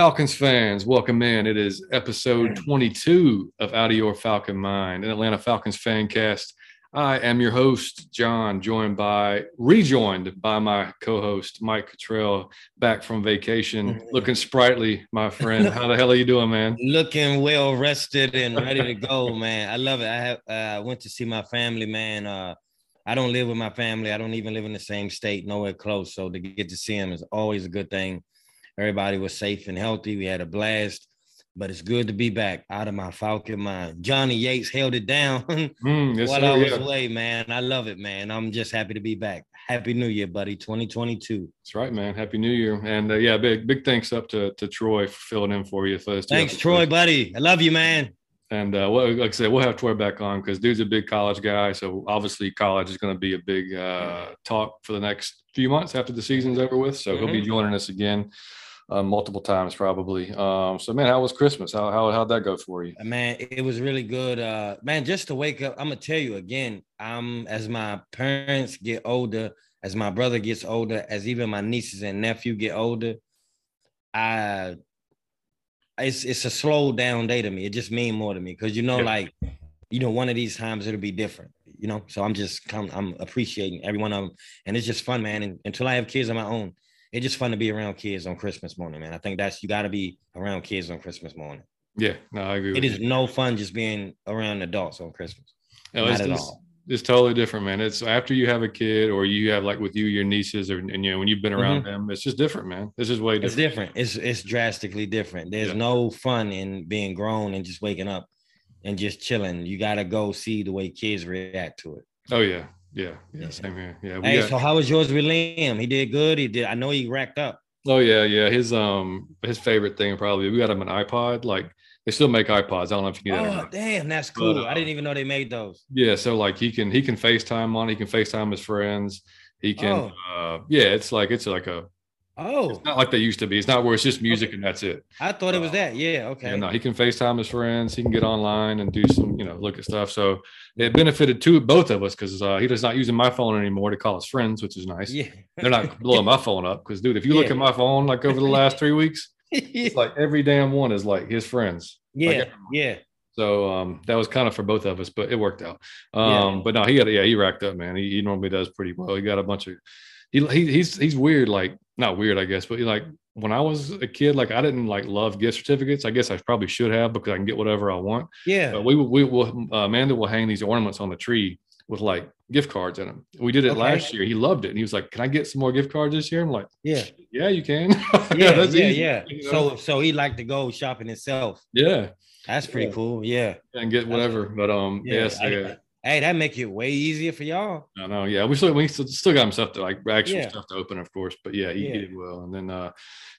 Falcons fans, welcome in. It is episode 22 of Out of Your Falcon Mind, an Atlanta Falcons fan cast. I am your host, John, joined by, rejoined by my co host, Mike Cottrell, back from vacation, looking sprightly, my friend. How the hell are you doing, man? Looking well rested and ready to go, man. I love it. I have uh, went to see my family, man. Uh, I don't live with my family. I don't even live in the same state, nowhere close. So to get to see them is always a good thing. Everybody was safe and healthy. We had a blast, but it's good to be back out of my Falcon mind. Johnny Yates held it down Mm, yes, while sir, I was yeah. away, man. I love it, man. I'm just happy to be back. Happy New Year, buddy. 2022. That's right, man. Happy New Year. And uh, yeah, big big thanks up to, to Troy for filling in for you for. Thanks, Troy, buddy. I love you, man. And uh, well, like I said, we'll have Troy back on because dude's a big college guy. So obviously, college is going to be a big uh, talk for the next few months after the season's over with. So he'll be joining us again uh, multiple times probably. Um, so man, how was Christmas? How how how'd that go for you? Man, it was really good. Uh man, just to wake up, I'm gonna tell you again, I'm as my parents get older, as my brother gets older, as even my nieces and nephew get older, I it's it's a slow down day to me. It just mean more to me because you know, like you know, one of these times it'll be different, you know. So I'm just come, I'm appreciating every one of them, and it's just fun, man. And until I have kids of my own, it's just fun to be around kids on Christmas morning, man. I think that's you got to be around kids on Christmas morning. Yeah, no, I agree. It is you. no fun just being around adults on Christmas. No, Not it's, at it's, all. it's totally different, man. It's after you have a kid or you have like with you your nieces or and you know when you've been around them, it's just different, man. It's just way Mm-hmm. It's different. different. It's it's drastically different. There's Yeah. no fun in being grown and just waking up and just chilling. You gotta go see the way kids react to it. Oh yeah, yeah, yeah. Same here. Yeah, we Hey, got- so how was yours with Liam? He did good. He did. I know he racked up. Oh yeah, yeah. His um his favorite thing probably we got him an iPod. Like they still make iPods. I don't know if you that. Oh, not. damn, that's But, cool. I uh, didn't even know they made those. Yeah, so like he can he can FaceTime on. it, He can FaceTime his friends. He can. Oh. uh Yeah, it's like it's like a. Oh, It's not like they used to be. It's not where it's just music and that's it. I thought it was uh, that. Yeah, okay. Yeah, no, he can FaceTime his friends. He can get online and do some, you know, look at stuff. So it benefited to both of us because uh, he does not using my phone anymore to call his friends, which is nice. Yeah. They're not blowing my phone up because, dude, if you look at my phone like over the last three weeks, it's like every damn one is like his friends. Yeah. Yeah. So um, that was kind of for both of us, but it worked out. Um, Yeah. But no, he got yeah, he racked up, man. He, he normally does pretty well. He got a bunch of he, he he's he's weird, like not weird, I guess, but like when I was a kid, like I didn't like love gift certificates. I guess I probably should have because I can get whatever I want. Yeah. But we will we will uh, Amanda will hang these ornaments on the tree with like gift cards in them. We did it Okay. last year. He loved it, and he was like, "Can I get some more gift cards this year?" I'm like, Yeah. "Yeah, you can." Yeah. that's yeah. easy, Yeah. you know? So so he liked to go shopping himself. yeah, That's pretty Yeah. cool. Yeah. and get whatever. But um, Yeah. so, I- yeah. Hey, that make it way easier for y'all. I know. Yeah, we still we still, still got him stuff to like actual Yeah. stuff to open, of course. But yeah, he, Yeah. did well. And then uh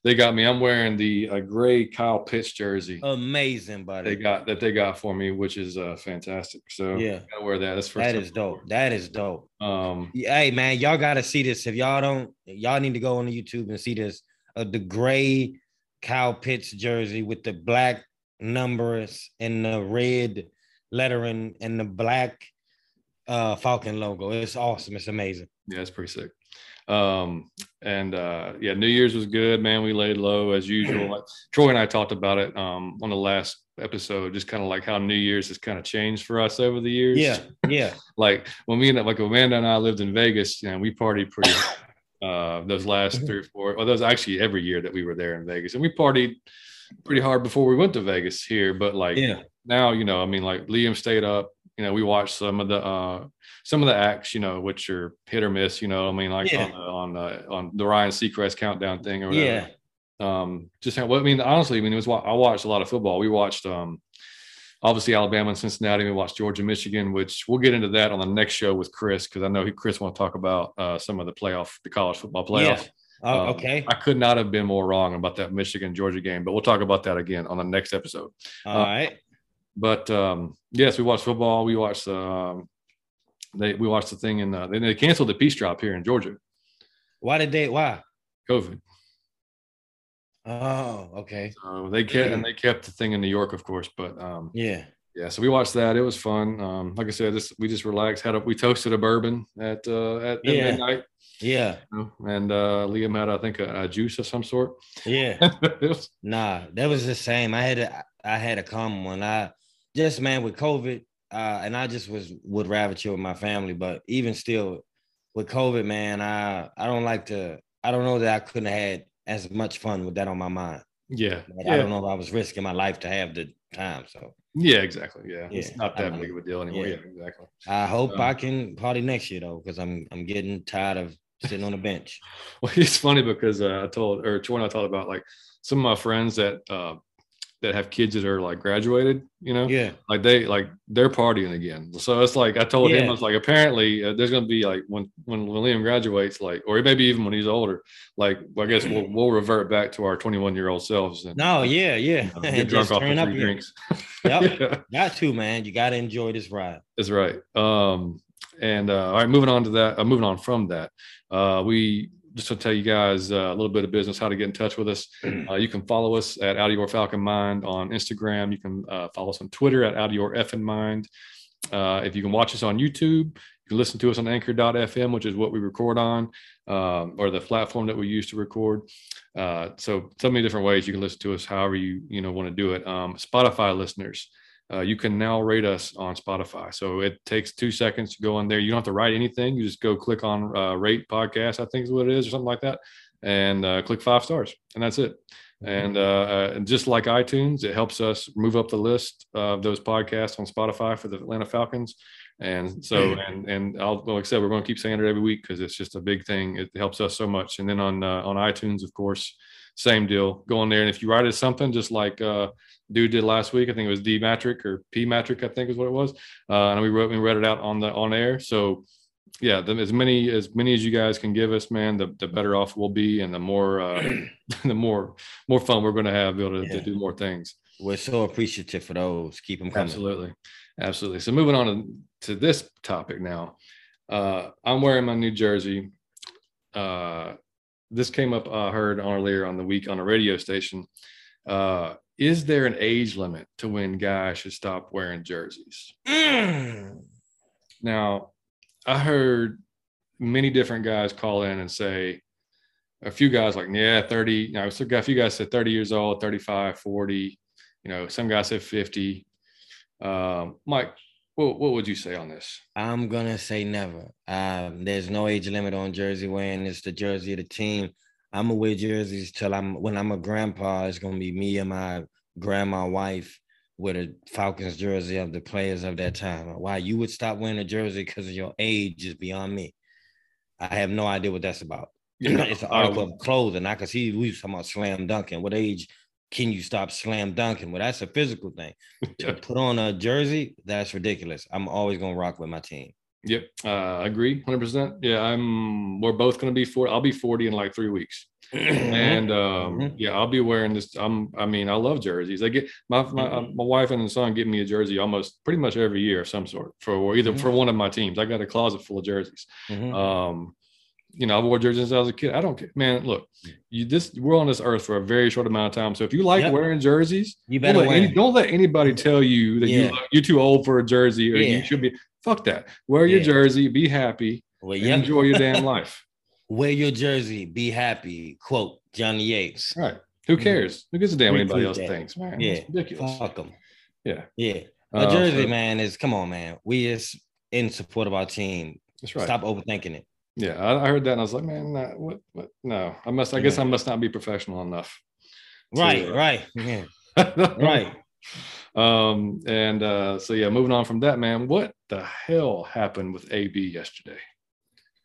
they got me. I'm wearing the uh, gray Kyle Pitts jersey. Amazing, buddy. They got that they got for me, which is uh fantastic. So Yeah. gotta wear that. That's first that is I dope. That is dope. Um, Hey man, y'all gotta see this. If y'all don't, y'all need to go on the YouTube and see this. Uh, the gray Kyle Pitts jersey with the black numbers and the red lettering and the black uh Falcon logo. It's awesome. It's amazing. yeah, it's pretty sick. Um, and uh yeah, New Year's was good, man. We laid low as usual. Troy and I talked about it um on the last episode, just kind of like how New Year's has kind of changed for us over the years. Yeah, yeah, like when me and like Amanda and I lived in Vegas, you know, we partied pretty uh those last three or four, well, those actually every year that we were there in Vegas. And we partied pretty hard before we went to Vegas here. But like yeah, now, you know, I mean, like Liam stayed up, you know, we watched some of the uh some of the acts, you know, which are hit or miss, you know. I mean, like Yeah. on the on the on the Ryan Seacrest countdown thing or whatever. yeah. Um, just how, well, I mean, honestly, I mean, it was wa- I watched a lot of football. We watched um obviously Alabama and Cincinnati. We watched Georgia, Michigan, which we'll get into that on the next show with Chris because I know he Chris want to talk about uh some of the playoff, the college football playoff. Oh, Um, okay. I could not have been more wrong about that Michigan Georgia game, but we'll talk about that again on the next episode. All right. But um, yes, we watched football. We watched um, they we watched the thing in uh, they, they canceled the peach drop here in Georgia. Why did they? Why? COVID. Oh, okay. So they kept and they kept the thing in New York, of course. But um, Yeah. yeah. So we watched that. It was fun. Um, like I said, this we just relaxed. Had a we toasted a bourbon at uh, at, at Yeah. midnight, Yeah, you know, and uh, Liam had I think a, a juice of some sort. yeah. Was- Nah, that was the same. I had a I had a common one. I just man with COVID, uh, and I just was would rather chill with my family. But even still, with COVID, man, I I don't like to. I don't know that I couldn't have had as much fun with that on my mind. yeah, But yeah. I don't know if I was risking my life to have the time. So Yeah, exactly. Yeah, it's not that big of a deal anymore. Yeah, Yeah. exactly. I hope Um, I can party next year though, because I'm I'm getting tired of sitting on a bench. Well, it's funny because uh, I told or Troy and I talked about like some of my friends that uh, that have kids that are like graduated. You know, Yeah, like they like they're partying again. So it's like I told him I was like apparently uh, there's gonna be like when when William graduates, like or maybe even when he's older, like well, I guess we'll we'll revert back to our 21 year old selves and no, yeah, yeah. you know, get drunk off the drinks. Yep. yeah. Got to, man. You got to enjoy this ride. That's right. Um, and uh, all right, moving on to that. Uh, moving on from that, uh, we just to tell you guys uh, a little bit of business, how to get in touch with us. Uh, you can follow us at Out of Your Falcon Mind on Instagram. You can uh, follow us on Twitter at Out of Your Effing Mind. Uh, if you can watch us on YouTube, you can listen to us on Anchor.fm, which is what we record on, um, or the platform that we use to record. Uh, so, so many different ways you can listen to us, however you you know want to do it. Um, Spotify listeners, uh, you can now rate us on Spotify. So it takes two seconds to go on there. You don't have to write anything. You just go click on uh, rate podcast, I think is what it is, or something like that, and uh, click five stars, and that's it. And, uh, uh, and just like iTunes, it helps us move up the list of those podcasts on Spotify for the Atlanta Falcons. And so, and and I'll well, like I said, we're going to keep saying it every week because it's just a big thing. It helps us so much. And then on uh, on iTunes, of course, same deal. Go on there, and if you write us something, just like uh, dude did last week, I think it was D Matric or P Matric, I think is what it was. Uh, and we wrote we read it out on the on air. So yeah, the, as many as many as you guys can give us, man, the, the better off we'll be, and the more uh, the more more fun we're going to have, be able to, to do more things. We're so appreciative for those. Keep them coming. Absolutely, absolutely. So moving on to, to this topic now, uh, I'm wearing my new jersey. Uh, this came up, I heard earlier on the week on a radio station. Uh, is there an age limit to when guys should stop wearing jerseys? Mm. Now, I heard many different guys call in and say, a few guys like, yeah, 30, you know, so a few guys said 30 years old, 35, 40, you know, some guys said 50. Um, Mike, what, what would you say on this? I'm gonna say never. Um, there's no age limit on jersey wearing. It's the jersey of the team. I'm gonna wear jerseys till I'm when I'm a grandpa. It's gonna be me and my grandma wife with a Falcons jersey of the players of that time. Why you would stop wearing a jersey because of your age is beyond me. I have no idea what that's about. it's an article Um, of clothing. I can see we was talking about slam dunking. What age can you stop slam dunking? Well, that's a physical thing. To put on a jersey, that's ridiculous. I'm always gonna rock with my team. Yep, uh, I agree, hundred percent. Yeah, I'm. We're both going to be four. I'll be forty in like three weeks, and um, Mhm. yeah, I'll be wearing this. I'm. I mean, I love jerseys. I get my my, uh, my wife and son get me a jersey almost pretty much every year of some sort for either for one of my teams. I got a closet full of jerseys. Mhm. Um, you know, I wore jerseys since I was a kid. I don't care, man. Look, you this we're on this earth for a very short amount of time. So if you like Yep. wearing jerseys, you don't better let, any- don't let anybody tell you that you Yeah. look- you're too old for a jersey or you should be. Fuck that. Wear your Yeah. jersey, be happy, Well, yeah. enjoy your damn life. Wear your jersey, be happy. Quote Johnny Yates. All right. Who cares? Who gives a damn what anybody else that. thinks, man? Yeah. It's ridiculous. Fuck them. Yeah. Yeah. A Uh, jersey, so- man, is come on, man. We is in support of our team. That's right. Stop overthinking it. Yeah, I, I heard that and I was like, man, nah, what? What? No, I must. I guess I must not be professional enough. to, Right, uh, right. Yeah. right. Um, and uh, so yeah, moving on from that, man, what the hell happened with AB yesterday?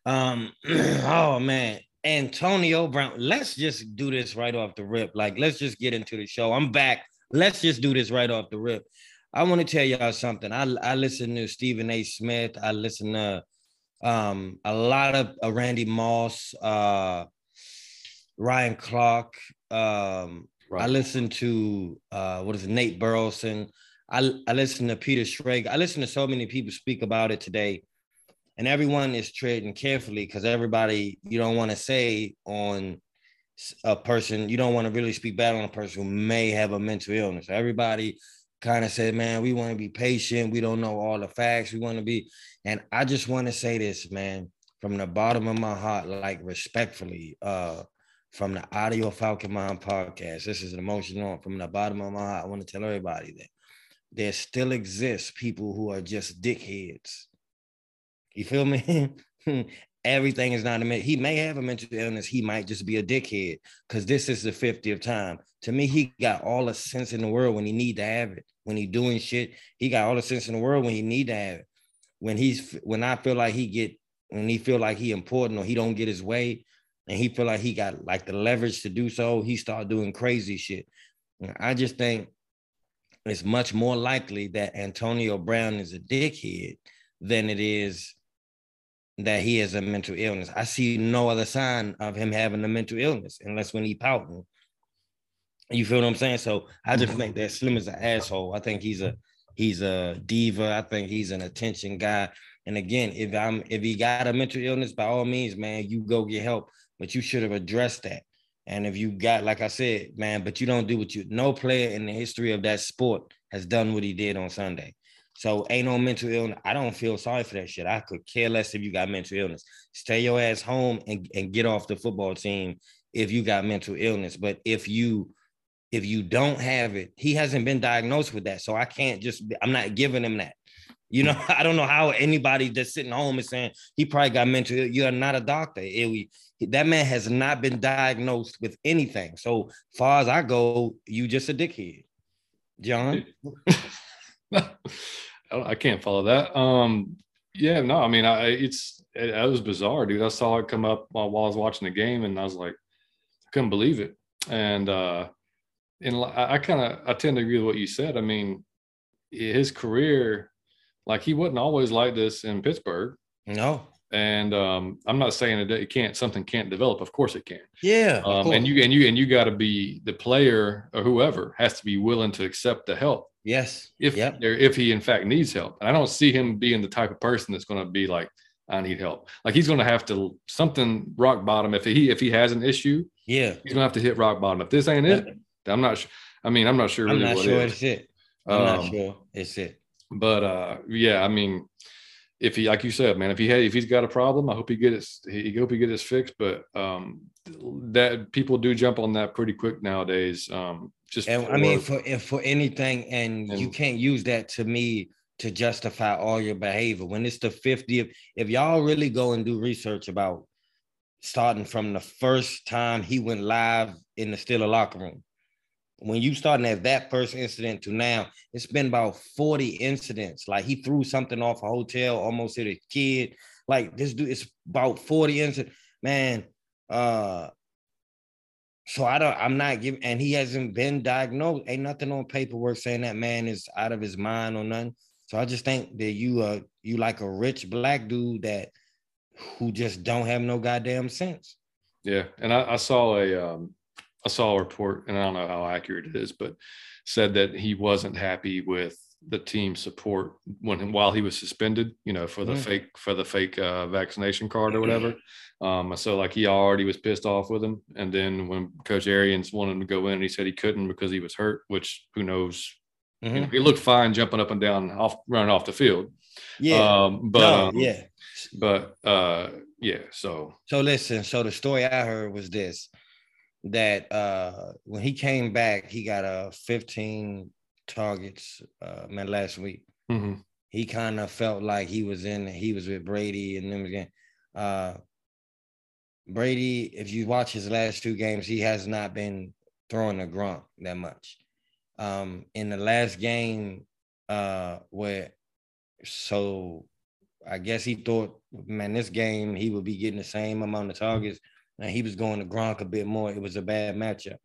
Um, oh man, Antonio Brown. Let's just do this right off the rip. Like, let's just get into the show. I'm back. Let's just do this right off the rip. I want to tell y'all something. I I listen to Stephen A. Smith. I listen to um a lot of uh, Randy Moss, uh Ryan Clark. Um, I listen to uh what is it, Nate Burleson. I I listen to Peter Schrager. I listen to so many people speak about it today and everyone is treading carefully because everybody you don't want to say on a person you don't want to really speak bad on a person who may have a mental illness everybody kind of said, man, we want to be patient. We don't know all the facts. We want to be, and I just want to say this, man, from the bottom of my heart, like respectfully, uh, from the Out of Your Falcon Mind podcast. This is an emotional from the bottom of my heart. I want to tell everybody that there still exists people who are just dickheads. You feel me? Everything is not a he may have a mental illness. He might just be a dickhead because this is the 50th time. To me, he got all the sense in the world when he need to have it. When he doing shit, he got all the sense in the world when he need to have it. When he's when I feel like he get when he feel like he important or he don't get his way, and he feel like he got like the leverage to do so, he start doing crazy shit. I just think it's much more likely that Antonio Brown is a dickhead than it is that he has a mental illness. I see no other sign of him having a mental illness unless when he pouting. You feel what I'm saying? So I just think that Slim is an asshole. I think he's a he's a diva. I think he's an attention guy. And again, if I'm if he got a mental illness, by all means, man, you go get help. But you should have addressed that. And if you got, like I said, man, but you don't do what you no player in the history of that sport has done what he did on Sunday. So ain't no mental illness. I don't feel sorry for that shit. I could care less if you got mental illness. Stay your ass home and, and get off the football team if you got mental illness. But if you if you don't have it, he hasn't been diagnosed with that. So I can't just I'm not giving him that. You know, I don't know how anybody that's sitting home is saying he probably got mental. You're not a doctor. It, that man has not been diagnosed with anything. So far as I go, you just a dickhead, John. I can't follow that. Um, yeah, no, I mean, I it's it, it, was bizarre, dude. I saw it come up while, while I was watching the game, and I was like, I couldn't believe it. And uh, and I, I kind of I tend to agree with what you said. I mean, his career, like he wasn't always like this in Pittsburgh. No. And um, I'm not saying that it can't something can't develop. Of course it can. Yeah. Um, and you and you and you got to be the player or whoever has to be willing to accept the help Yes. If yep. if he in fact needs help, and I don't see him being the type of person that's going to be like, I need help. Like he's going to have to something rock bottom. If he if he has an issue, yeah, he's going to have to hit rock bottom. If this ain't it, I'm not. sure. I mean, I'm not sure. Really I'm not sure it it's it. I'm um, not sure it's it. But uh, yeah, I mean, if he like you said, man, if he had if he's got a problem, I hope he gets it he hope he get his fixed. But um, that people do jump on that pretty quick nowadays. Um, just and, I mean for for anything, and, and you can't use that to me to justify all your behavior. When it's the 50th, if y'all really go and do research about starting from the first time he went live in the Steeler locker room, when you starting at that first incident to now, it's been about 40 incidents. Like he threw something off a hotel, almost hit a kid. Like this dude, it's about 40 incidents. Man, uh, so I don't, I'm not giving, and he hasn't been diagnosed. Ain't nothing on paperwork saying that man is out of his mind or nothing. So I just think that you uh you like a rich black dude that who just don't have no goddamn sense. Yeah, and I, I saw a um I saw a report, and I don't know how accurate it is, but said that he wasn't happy with the team support when while he was suspended, you know, for the mm. fake for the fake uh, vaccination card or whatever. Um, so like he already was pissed off with him, and then when Coach Arians wanted him to go in, he said he couldn't because he was hurt. Which who knows? Mm-hmm. You know, he looked fine jumping up and down off running off the field. Yeah, um, but no, um, yeah, but uh, yeah. So so listen. So the story I heard was this that uh when he came back, he got a 15 targets, uh, man, last week. Mm-hmm. He kind of felt like he was in, he was with Brady and them again. Uh, Brady, if you watch his last two games, he has not been throwing a Gronk that much. Um, in the last game, uh, where so I guess he thought, man, this game he would be getting the same amount of targets, and he was going to Gronk a bit more. It was a bad matchup,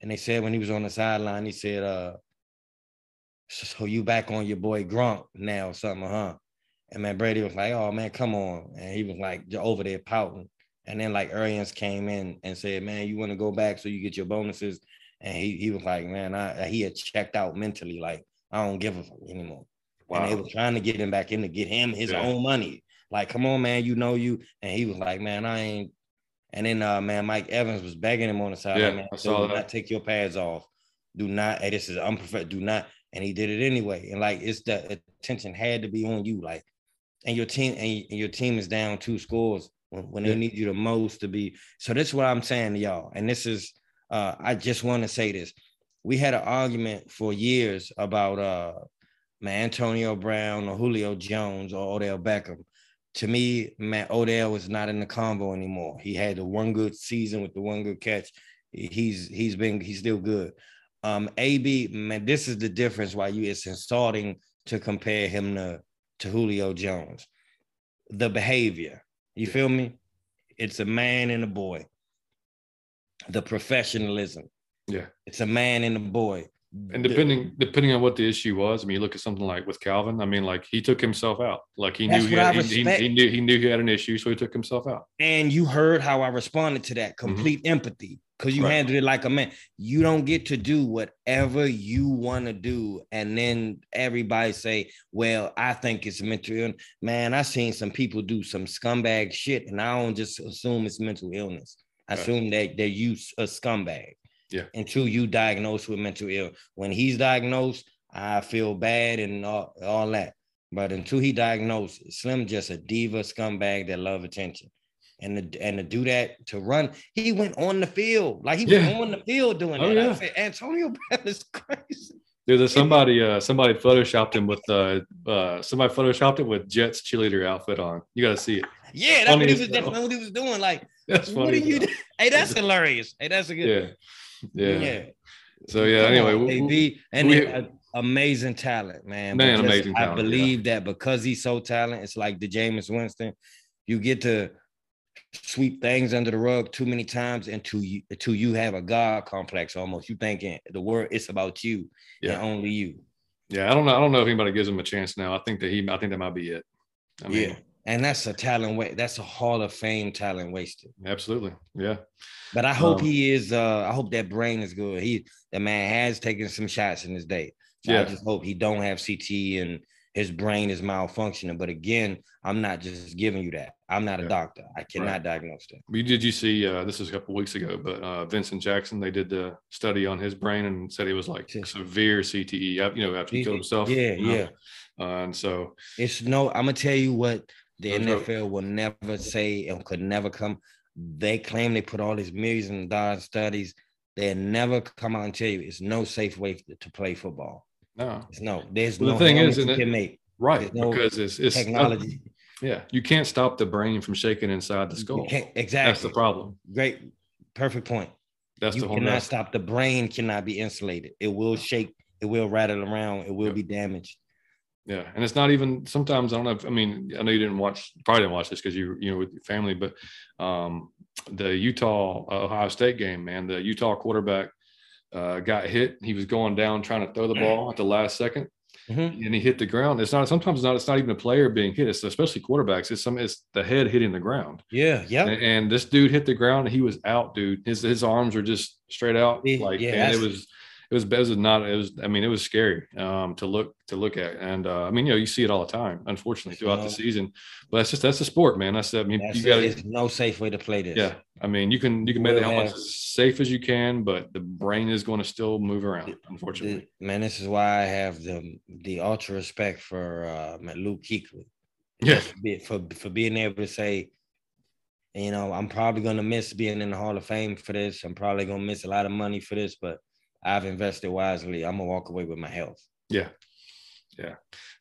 and they said when he was on the sideline, he said, uh, so you back on your boy Gronk now or something, huh? And man, Brady was like, oh man, come on. And he was like over there pouting. And then like Arians came in and said, man, you want to go back so you get your bonuses. And he, he was like, man, I, he had checked out mentally. Like, I don't give a fuck anymore. Wow. And they were trying to get him back in to get him his yeah. own money. Like, come on, man, you know you. And he was like, man, I ain't. And then, uh, man, Mike Evans was begging him on the side. Yeah, man, I saw do not take your pads off. Do not. Hey, this is unprofessional. Do not and he did it anyway. And like it's the attention had to be on you, like, and your team and your team is down two scores when, when they need you the most to be. So this is what I'm saying to y'all, and this is uh, I just want to say this. We had an argument for years about uh man Antonio Brown or Julio Jones or Odell Beckham. To me, Matt Odell was not in the combo anymore. He had the one good season with the one good catch. He's he's been he's still good. Um, AB, man, this is the difference why you it's insulting to compare him to, to Julio Jones. The behavior, you feel me? It's a man and a boy. The professionalism. Yeah. It's a man and a boy. And depending depending on what the issue was, I mean, you look at something like with Calvin. I mean, like he took himself out. Like he knew he, had, he, he, knew he knew he had an issue, so he took himself out. And you heard how I responded to that. Mm-hmm. Complete mm-hmm. empathy because you right. handled it like a man. You don't get to do whatever you want to do, and then everybody say, "Well, I think it's mental illness." Man, I seen some people do some scumbag shit, and I don't just assume it's mental illness. I right. assume that they're use a scumbag. Yeah. Until you diagnosed with mental ill. When he's diagnosed, I feel bad and all, all that. But until he diagnosed, Slim just a diva scumbag that love attention and to, and to do that to run, he went on the field like he was on the field doing oh, that. Yeah. I said, Antonio Brown is crazy. There's somebody uh somebody photoshopped him with uh uh somebody photoshopped it with Jets cheerleader outfit on. You gotta see it. Yeah, that's funny what he was definitely what he was doing. Like that's funny. What are you doing? Hey, that's hilarious. Hey, that's a good yeah. Yeah. yeah. So yeah, Come anyway, on, we, and we, uh, amazing talent, man. Man, amazing talent. I believe yeah. that because he's so talented, it's like the Jameis Winston. You get to sweep things under the rug too many times until you until you have a god complex almost. You thinking the word it's about you yeah. and only you. Yeah, I don't know. I don't know if anybody gives him a chance now. I think that he I think that might be it. I mean, yeah. And that's a talent way. That's a Hall of Fame talent wasted. Absolutely. Yeah. But I hope um, he is uh I hope that brain is good. He the man has taken some shots in his day. So yeah. I just hope he don't have CT and his brain is malfunctioning. But again, I'm not just giving you that. I'm not a doctor. I cannot right. diagnose that. We did you see? Uh, this was a couple weeks ago, but uh, Vincent Jackson, they did the study on his brain and said he was like severe CTE. You know, after he killed himself. Yeah, yeah. Uh, and so it's no. I'm gonna tell you what the NFL will never say and could never come. They claim they put all these millions of dollars studies. They never come out and tell you it's no safe way to play football. No, it's no. There's well, no the thing is, you can make right no because it's, it's technology. yeah, you can't stop the brain from shaking inside the skull. exactly. That's the problem. Great, perfect point. That's you the whole cannot mess. stop. The brain cannot be insulated. It will shake. It will rattle around. It will yep. be damaged. Yeah, and it's not even. Sometimes I don't know. If, I mean, I know you didn't watch. Probably didn't watch this because you you know with your family, but um, the Utah uh, Ohio State game, man, the Utah quarterback uh, got hit. He was going down trying to throw the ball at the last 2nd mm-hmm. and he hit the ground. It's not sometimes it's not it's not even a player being hit. It's especially quarterbacks. It's some it's the head hitting the ground. Yeah, yeah. And, and this dude hit the ground. and he was out, dude. His his arms were just straight out. Like yeah, and it was it was, it was not it was I mean it was scary um, to look to look at. And uh, I mean you know you see it all the time unfortunately throughout the season. But that's just that's the sport man. That's I mean you got it. no safe way to play this. Yeah. I mean you can you can make the helmet as safe as you can but the brain is going to still move around unfortunately. man this is why I have the the ultra respect for uh, Luke Kuechly. Yeah. For for being able to say you know I'm probably going to miss being in the Hall of Fame for this. I'm probably going to miss a lot of money for this but I've invested wisely. I'm gonna walk away with my health. Yeah. Yeah.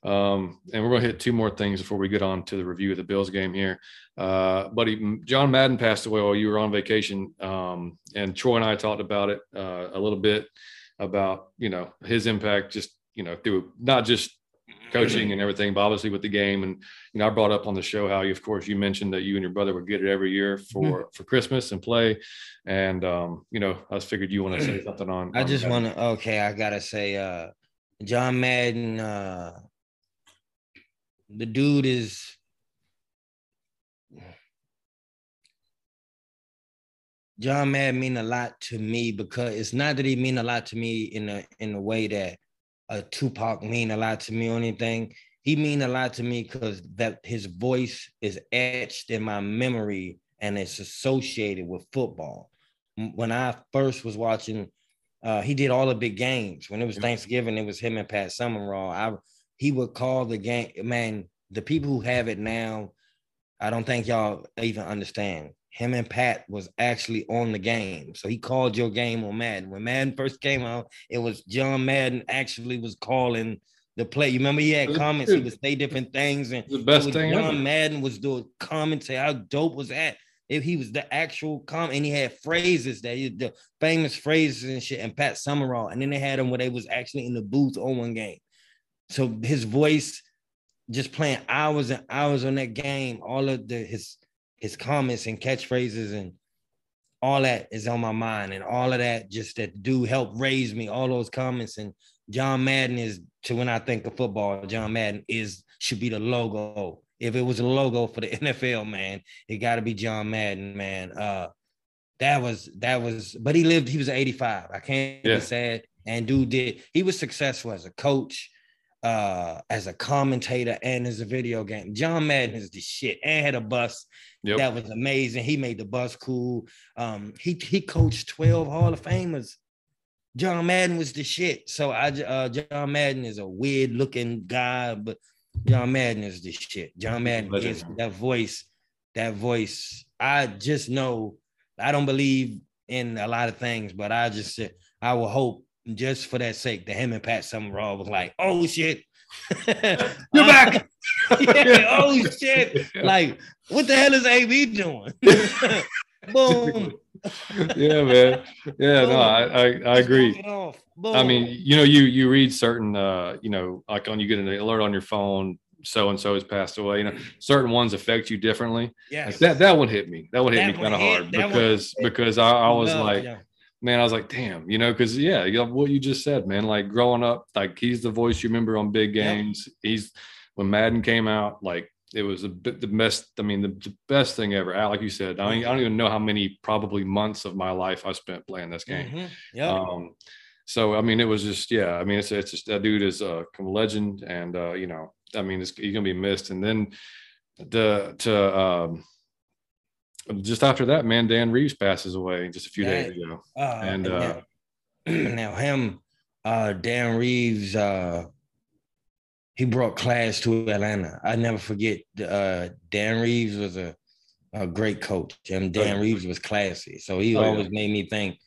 Um, and we're going to hit two more things before we get on to the review of the Bills game here. Uh, buddy, John Madden passed away while you were on vacation. Um, and Troy and I talked about it uh, a little bit about, you know, his impact just, you know, through not just coaching and everything, but obviously with the game. And you know, I brought up on the show how you, of course, you mentioned that you and your brother would get it every year for mm-hmm. for Christmas and play. And um, you know, I figured you want to say something on. I just want to. Okay, I gotta say, uh, John Madden, uh, the dude is. John Madden mean a lot to me because it's not that he mean a lot to me in a in a way that a Tupac mean a lot to me or anything. He mean a lot to me because that his voice is etched in my memory and it's associated with football. When I first was watching Uh, he did all the big games. When it was Thanksgiving, it was him and Pat Summerall. I he would call the game. Man, the people who have it now, I don't think y'all even understand. Him and Pat was actually on the game. So he called your game on Madden. When Madden first came out, it was John Madden actually was calling the play. You remember he had comments, he would say different things, and the best thing John ever. Madden was doing commentary. How dope was that? If he was the actual comment, and he had phrases that he, the famous phrases and shit, and Pat Summerall, and then they had him where they was actually in the booth on one game. So his voice, just playing hours and hours on that game, all of the his his comments and catchphrases and all that is on my mind, and all of that just that dude helped raise me. All those comments and John Madden is to when I think of football, John Madden is should be the logo. If it was a logo for the NFL, man, it got to be John Madden, man. Uh, that was that was, but he lived. He was 85. I can't Yeah. be sad. And dude did. He was successful as a coach, uh, as a commentator, and as a video game. John Madden is the shit. And had a bus Yep. that was amazing. He made the bus cool. Um, he he coached 12 Hall of Famers. John Madden was the shit. So I uh, John Madden is a weird looking guy, but John Madden is the shit. John Madden is that voice, that voice. I just know I don't believe in a lot of things, but I just said I will hope just for that sake that him and Pat Summerall was like, oh shit. You're back. yeah, oh shit. Like, what the hell is AB doing? Boom. yeah, man. Yeah, no, I, I, I agree. walk it off. I mean, you know, you you read certain, uh, you know, like on you get an alert on your phone, so and so has passed away. You know, certain ones affect you differently. Yeah, That that one hit me. That one hit That me kind of hard because because I, I was Love, like, yeah. Man, I was like, damn, you know, because yeah, you know, what you just said, man. Like growing up, like he's the voice you remember on big Yep. games. He's when Madden came out, like it was a bit the best. I mean, the, the best thing ever. Like you said, I, mean, I don't even know how many probably months of my life I spent playing this game. Mhm. Yep. Um, so I mean, it was just yeah. I mean, it's it's just that dude is a legend, and uh, you know, I mean, it's, he's gonna be missed. And then the to um, just after that, man, Dan Reeves passes away just a few Yeah. days ago. Uh, and, now, now him, uh, Dan Reeves, uh, he brought class to Atlanta. I never forget. Uh, Dan Reeves was a, a great coach, and Dan Oh. Reeves was classy. So he Oh, yeah. always made me think,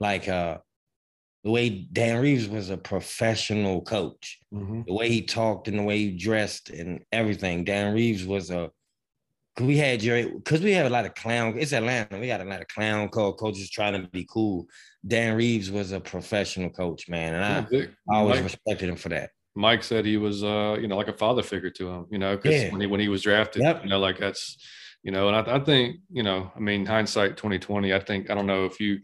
like, uh, the way Dan Reeves was a professional coach. Mhm. the way he talked and the way he dressed and everything. Dan Reeves was a we had Jerry because we have a lot of clown. It's Atlanta. We got a lot of clown co- coaches trying to be cool. Dan Reeves was a professional coach, man, and I, Yeah, I always Mike, respected him for that. Mike said he was, uh, you know, like a father figure to him. You know, because Yeah. when he when he was drafted, Yep. you know, like that's, you know, and I, I think, you know, I mean, hindsight twenty twenty. I think I don't know if you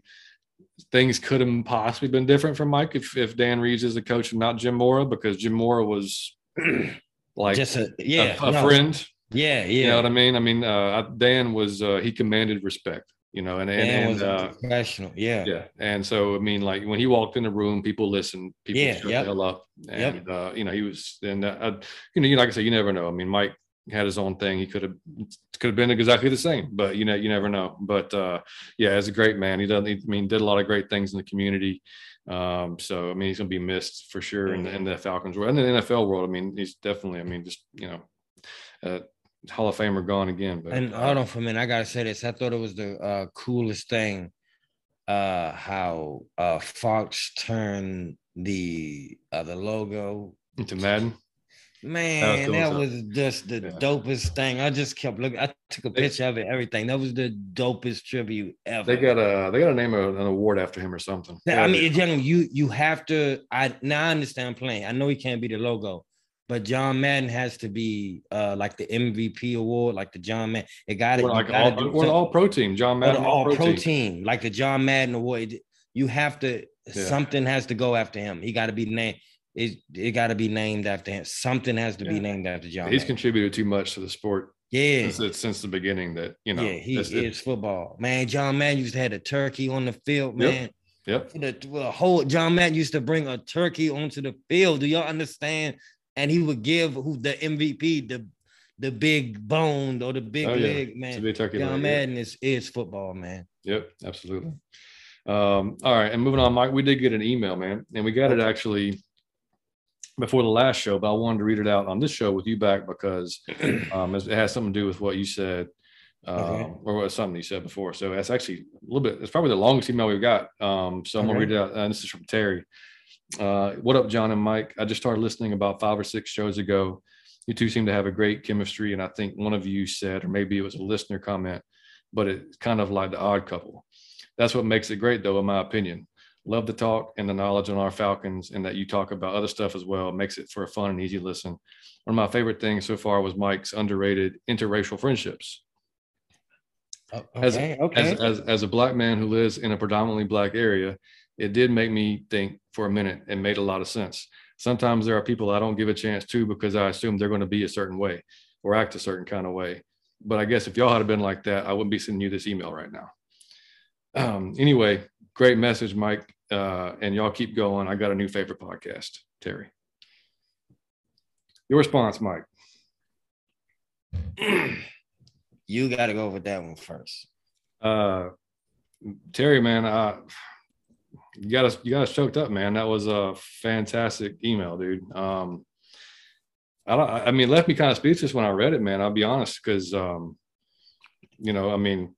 things could have possibly been different for Mike if if Dan Reeves is the coach and not Jim Mora because Jim Mora was like Just a a- yeah, a, no, friend. Yeah, yeah. You know what I mean? I mean, uh, Dan was uh, he commanded respect. You know, and and, Dan and was uh, professional. Yeah. yeah, and so I mean, like when he walked in the room, people listened, people Yeah, shut yep. the hell up, Yep. and uh, you know he was, and uh, you know, you like I said, you never know. I mean, Mike had his own thing. He could have could have been exactly the same, but you know, you never know. But uh, yeah, as a great man, he doesn't. I mean, did a lot of great things in the community. Um, so I mean, he's gonna be missed for sure in, the, in the Falcons world and the NFL world. I mean, he's definitely. I mean, just you know, uh, Hall of Famer gone again. But And hold on for a minute. I gotta say this. I thought it was the uh, coolest thing, uh, how uh, Fox turned the uh, the logo into Madden. Man, cool that was just the Yeah. dopest thing. I just kept looking. I took a They- picture of it, everything. That was the dopest tribute ever. They got a they got to name a, an award after him or something. I mean, young, you you have to. I now I understand playing. I know he can't be the logo, but John Madden has to be uh like the MVP award, like the John Madden. It got to Or like all, or the all pro team, John Madden, all all pro team, like the John Madden award. You have to. Yeah. Something has to go after him. He got to be named. It, it got to be named after him. Something has to be named after John. He's Madden. contributed too much to the sport yeah, since, since the beginning. That you know, yeah, he it. is football. Man, John Madden used to have a turkey on the field, Yep. man. Yep. The, the whole John Madden used to bring a turkey onto the field. Do y'all understand? And he would give who the MVP, the the big boned or the big Oh, yeah. leg, man. big turkey John leg, yeah. Madden is is football, man. Yep, absolutely. Um, all right, and moving on, Mike, we did get an email, man, and we got it actually before the last show, but I wanted to read it out on this show with you back because um, it has something to do with what you said, um, okay. or what something you said before. So that's actually a little bit. It's probably the longest email we've got. Um, so I'm okay. gonna read it out. And this is from Terry. Uh, what up, John and Mike? I just started listening about five or six shows ago. You two seem to have a great chemistry, and I think one of you said, or maybe it was a listener comment, but it's kind of like the odd couple. That's what makes it great, though, in my opinion. Love the talk and the knowledge on our Falcons, and that you talk about other stuff as well. It makes it for a fun and easy listen. One of my favorite things so far was Mike's underrated interracial friendships. Oh, okay, as, okay. As, as, as a black man who lives in a predominantly black area, it did make me think for a minute and made a lot of sense. Sometimes there are people I don't give a chance to because I assume they're going to be a certain way or act a certain kind of way. But I guess if y'all had been like that, I wouldn't be sending you this email right now. Um, anyway, great message, Mike. Uh, and y'all keep going. I got a new favorite podcast, Terry. Your response, Mike. you got to go with that one first. Uh, Terry, man, uh, you got us, you got us choked up, man. That was a fantastic email, dude. Um, I don't, I mean, left me kind of speechless when I read it, man. I'll be honest, because, um, you know, I mean,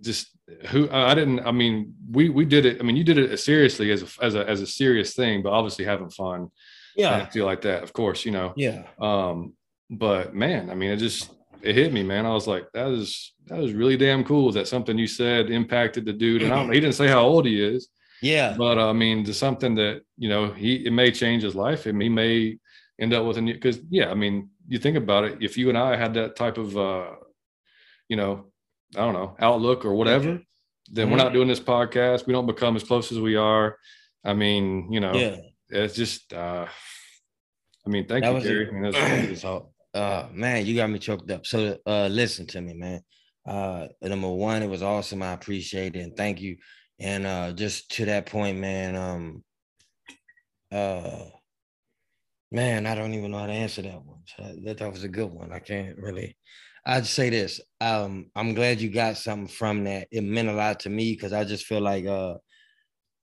just who I didn't. I mean, we we did it. I mean, you did it seriously as a as a as a serious thing, but obviously having fun. Yeah, I feel like that, of course. You know. Yeah. Um, but man, I mean, it just it hit me, man. I was like, that is that was really damn cool. Is that something you said impacted the dude? And I don't, he didn't say how old he is. Yeah. But uh, I mean, to something that you know, he it may change his life, and he may end up with a new. Because yeah, I mean, you think about it. If you and I had that type of, uh, you know, I don't know, outlook or whatever, then mm-hmm. we're not doing this podcast. We don't become as close as we are. I mean, you know, yeah. it's just. uh I mean, thank that you, Gary. I mean, that's, uh man, you got me choked up. So uh listen to me, man. Uh number one, it was awesome. I appreciate it and thank you. And uh just to that point, man, um uh man, I don't even know how to answer that one. So that, that was a good one. I can't really I'd say this. Um, I'm glad you got something from that. It meant a lot to me because I just feel like uh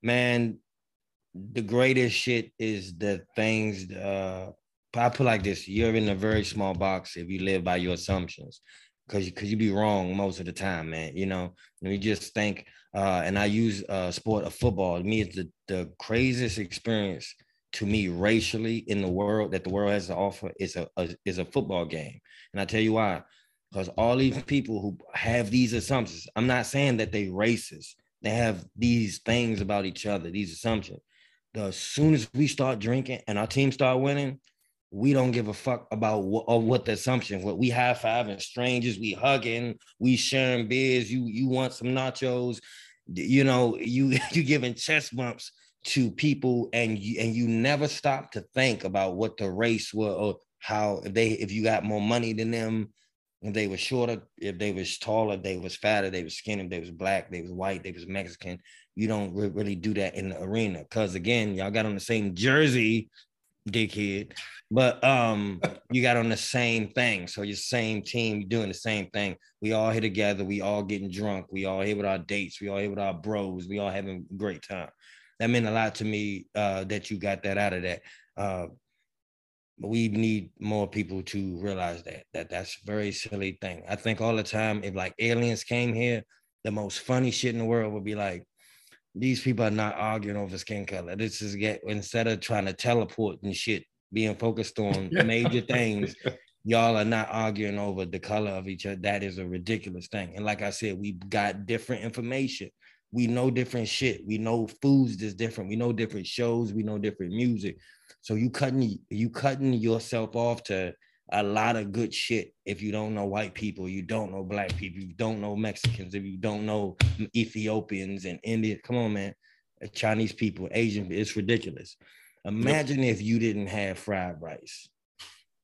man, the greatest shit is the things uh I put like this: you're in a very small box if you live by your assumptions, because because you be wrong most of the time, man. You know, and you just think. Uh, and I use uh, sport of football. To me, it's the the craziest experience to me racially in the world that the world has to offer is a, a is a football game. And I tell you why, because all these people who have these assumptions. I'm not saying that they racist. They have these things about each other, these assumptions. The, as soon as we start drinking and our team start winning, we don't give a fuck about what, what the assumption. What we high fiving strangers, we hugging, we sharing beers. You you want some nachos, you know. You you giving chest bumps to people, and you and you never stop to think about what the race was or how if they if you got more money than them, if they were shorter, if they was taller, they was fatter, they was skinny, they was black, they was white, they was Mexican. You don't really do that in the arena because again, y'all got on the same jersey dickhead. But um, you got on the same thing. So your same team, you're doing the same thing. We all here together. We all getting drunk. We all here with our dates. We all here with our bros. We all having a great time. That meant a lot to me uh, that you got that out of that. Uh, but we need more people to realize that that that's a very silly thing. I think all the time, if like aliens came here, the most funny shit in the world would be like, these people are not arguing over skin color. This is get instead of trying to teleport and shit, being focused on major things, y'all are not arguing over the color of each other. That is a ridiculous thing. And like I said, we got different information. We know different shit. We know foods is different. We know different shows. We know different music. So you cutting you cutting yourself off to a lot of good shit if you don't know white people, you don't know black people, you don't know Mexicans, if you don't know Ethiopians and Indian. Come on, man. Chinese people, Asian, it's ridiculous. Imagine if you didn't have fried rice.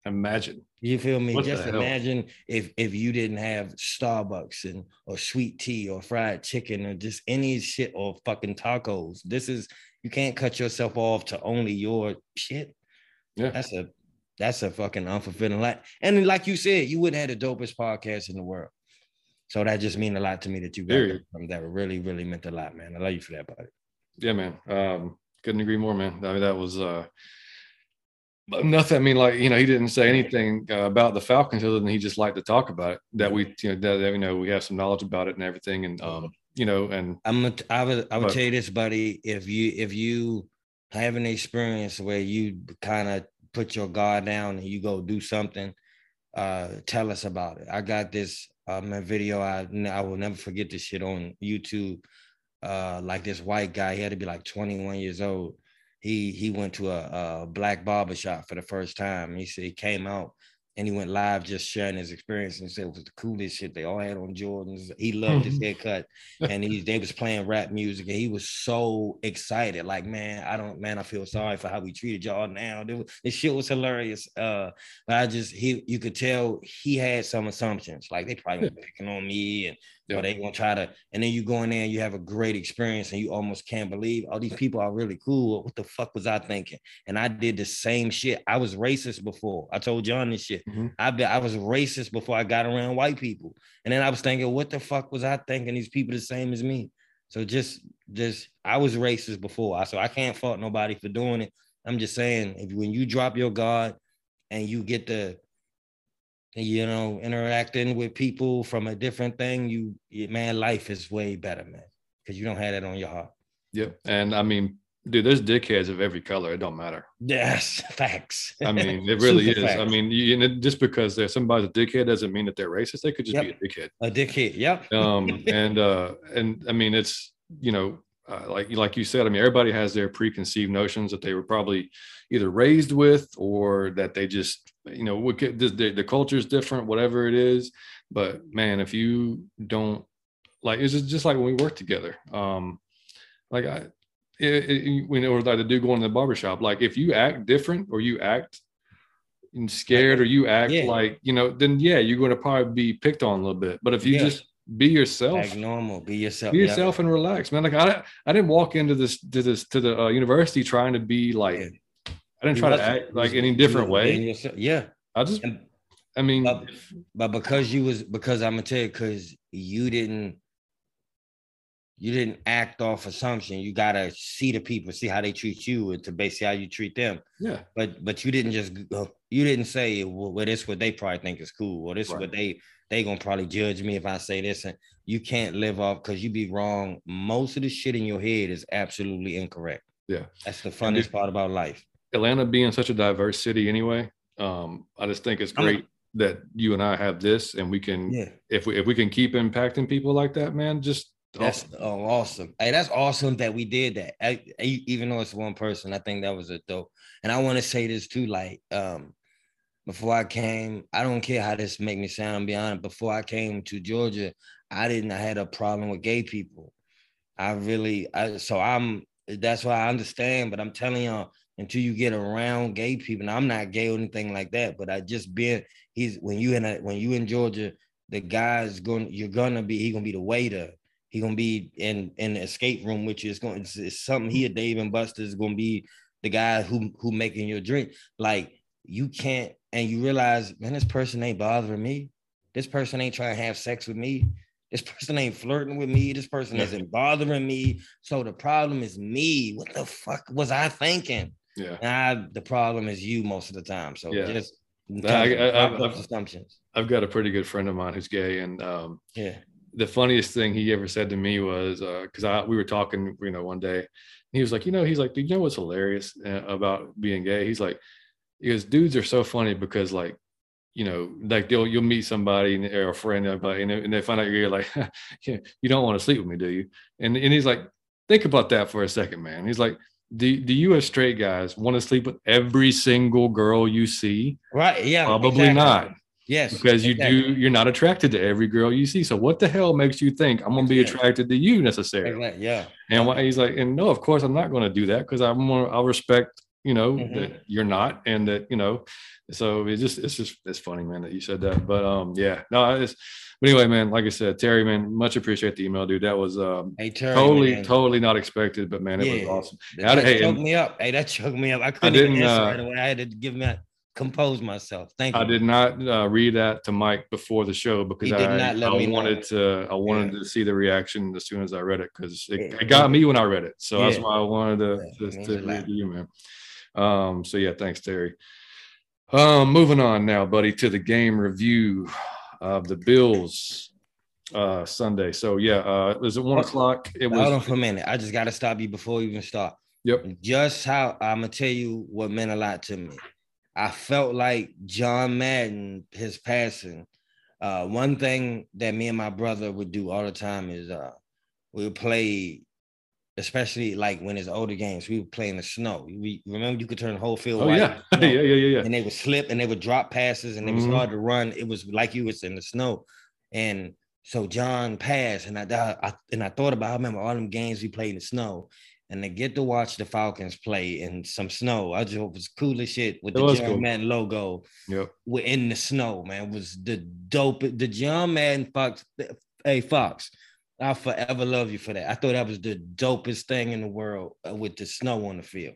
Imagine. You feel me? What Just imagine if if you didn't have Starbucks and or sweet tea or fried chicken or just any shit or fucking tacos. This is you can't cut yourself off to only your shit. Yeah. That's a that's a fucking unfulfilling life. And like you said, you wouldn't have the dopest podcast in the world. So that just mean a lot to me that you got that really, really meant a lot, man. I love you for that, buddy. Yeah, man. Um, couldn't agree more, man. I mean, that was uh, nothing. I mean, like you know, he didn't say anything uh, about the Falcons other than he just liked to talk about it. That we, you know, that, that, you know, we have some knowledge about it and everything, and um, you know, and I'm gonna, I would I would But- tell you this, buddy. If you if you have an experience where you kind of put your guard down and you go do something, uh, tell us about it. I got this um a video. I I will never forget this shit on YouTube. Uh, like this white guy, he had to be like 21 years old. He he went to a, a black barber shop for the first time. He said he came out and he went live just sharing his experience and said it was the coolest shit. They all had on Jordans. He loved his haircut and he they was playing rap music and he was so excited like man i don't man i feel sorry for how we treated y'all now This- this shit was hilarious uh but i just he you could tell he had some assumptions like they probably were picking on me and Yeah. or they gonna try to and then you go in there and you have a great experience and you almost can't believe all these people are really cool what the fuck was i thinking and i did the same shit i was racist before i told john this shit Mhm. I be, I was racist before I got around white people. And then I was thinking, what the fuck was I thinking? These people the same as me. So just, just I was racist before. I so I can't fault nobody for doing it. I'm just saying, if when you drop your guard and you get the, you know, interacting with people from a different thing, you, man, life is way better, man, because you don't have that on your heart. Yep. And I mean, dude, there's dickheads of every color. It don't matter. Yes, facts. I mean, it really is. I mean, you, it, just because there's somebody's a dickhead doesn't mean that they're racist. They could just Yep. be a dickhead. a dickhead. Yep. Um, and uh, and I mean, it's you know, uh, like like you said. I mean, everybody has their preconceived notions that they were probably either raised with or that they just you know, the, the, culture is different, whatever it is. But man, if you don't like, it's just, just like when we work together. Um, like I, it, it, we know like the dude going to the barbershop. Like if you act different or you act scared or you act Yeah. like you know, then yeah, you're going to probably be picked on a little bit. But if you Yes. just be yourself, Act normal. Be yourself. be yourself and relax, man. Like I, I didn't walk into this to this to the uh, university trying to be like. Yeah. I didn't try to act like any different way. Yeah. I just, And- I mean, But, but because you was because I'm gonna tell you, because you didn't you didn't act off assumption. You gotta see the people, see how they treat you, and to base how you treat them. yeah, But but you didn't just go, you didn't say well, well this what they probably think is cool, or this is Right. what they they gonna probably judge me if I say this, and you can't live off because you be wrong. Most of the shit in your head is absolutely incorrect. Yeah. that's the funniest part about life. Atlanta being such a diverse city anyway. Um, I just think it's I'm great that you and I have this, and we can, Yeah. if we if we can keep impacting people like that, man, just That's awesome. oh, awesome. Hey, that's awesome that we did that. I, I- even though it's one person, I think that was a dope. And I want to say this too, like um, before I came, I don't care how this make me sound. Be honest, before I came to Georgia, I didn't. I had a problem with gay people. I really, I so I'm. That's why I understand. But I'm telling y'all, until you get around gay people, now I'm not gay or anything like that. But I just been. He's when you in a when you in Georgia, the guy's going. You're gonna be. He gonna be the waiter he gonna be in in the escape room, which is going it's, it's something he and Dave and Buster is gonna be the guy who who making your drink. Like you can't, and you realize, man, this person ain't bothering me. This person ain't trying to have sex with me. This person ain't flirting with me. This person Yeah. isn't bothering me. So the problem is me. What the fuck was I thinking? yeah. The problem is you most of the time. So Yeah. just I- I- drop I- those assumptions. I've got a pretty good friend of mine who's gay, and um, Yeah. the funniest thing he ever said to me was because I we were talking, you know, one day, he was like, you know, he's like, do you know what's hilarious uh, about being gay? He's like, because dudes are so funny because like, you know, like they'll you'll meet somebody and, or a friend and they- and they find out you're like, you don't want to sleep with me, do you? And and he's like, think about that for a second, man. He's like. Do, do you as straight guys want to sleep with every single girl you see? Right. Yeah. Probably exactly. not Yes. because you exactly. do you're not attracted to every girl you see so what the hell makes you think i'm going to be attracted to you necessarily Exactly, Yeah. and why he's like and no of course i'm not going to do that because i'm gonna i'll respect you know Mhm. that you're not and that you know so it's just it's just it's funny man that you said that but um yeah no it's but anyway man like i said terry man much appreciate the email dude that was um Hey, Terry, totally man. totally not expected but man it was Yeah. awesome That, hey, choked me up. Hey, that choked me up. I couldn't didn't, even answer uh, right away. I had to give me compose myself. Thank you. I did not uh, read that to Mike before the show because He I, not let I me know. wanted to I wanted Yeah. to see the reaction as soon as I read it because it, Yeah. it got me when I read it. So that's why I wanted to, Yeah, to, to read to you, man. Um, so yeah, thanks, Terry. Um, moving on now, buddy, to the game review of the Bills uh Sunday. So yeah, uh it was at one o'clock. It Hold on was for a minute. I just got to stop you before we even start. yep. Just how I'm gonna tell you what meant a lot to me. I felt like John Madden, his passing. Uh, one thing that me and my brother would do all the time is uh, we would play, especially like when it's older games. We would play in the snow. We remember you could turn the whole field Oh white. yeah. you know? yeah, yeah, yeah, yeah. and they would slip and they would drop passes and it was Mhm. hard to run. It was like you was in the snow. And so John passed, and I, I and I thought about I remember all them games we played in the snow. And to get to watch the Falcons play in some snow, I just it was cool as shit with It the John cool. Madden logo Yep. wi- in the snow, man. Was the dope the John Madden Fox. Hey Fox, I'll forever love you for that. I thought that was the dopest thing in the world uh, with the snow on the field.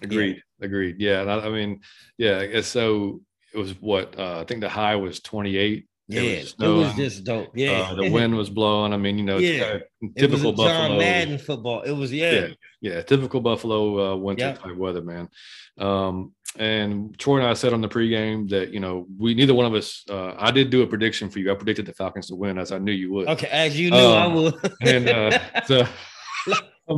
Agreed. Agreed. Yeah. And I, I mean, yeah. So it was what uh, I think the high was 28. Yeah, was it was, just dope. Yeah, Uh, the wind was blowing. I mean, you know, it's Yeah. kinda It was typical a John Buffalo. Madden football. It was yeah. Yeah. Yeah, typical Buffalo uh, winter Yeah. type weather, man. Um, and Troy and I said on the pregame that you know we neither one of us. Uh, I did do a prediction for you. I predicted the Falcons to win, as I knew you would. Okay, as you knew, I Um, would. And uh, so,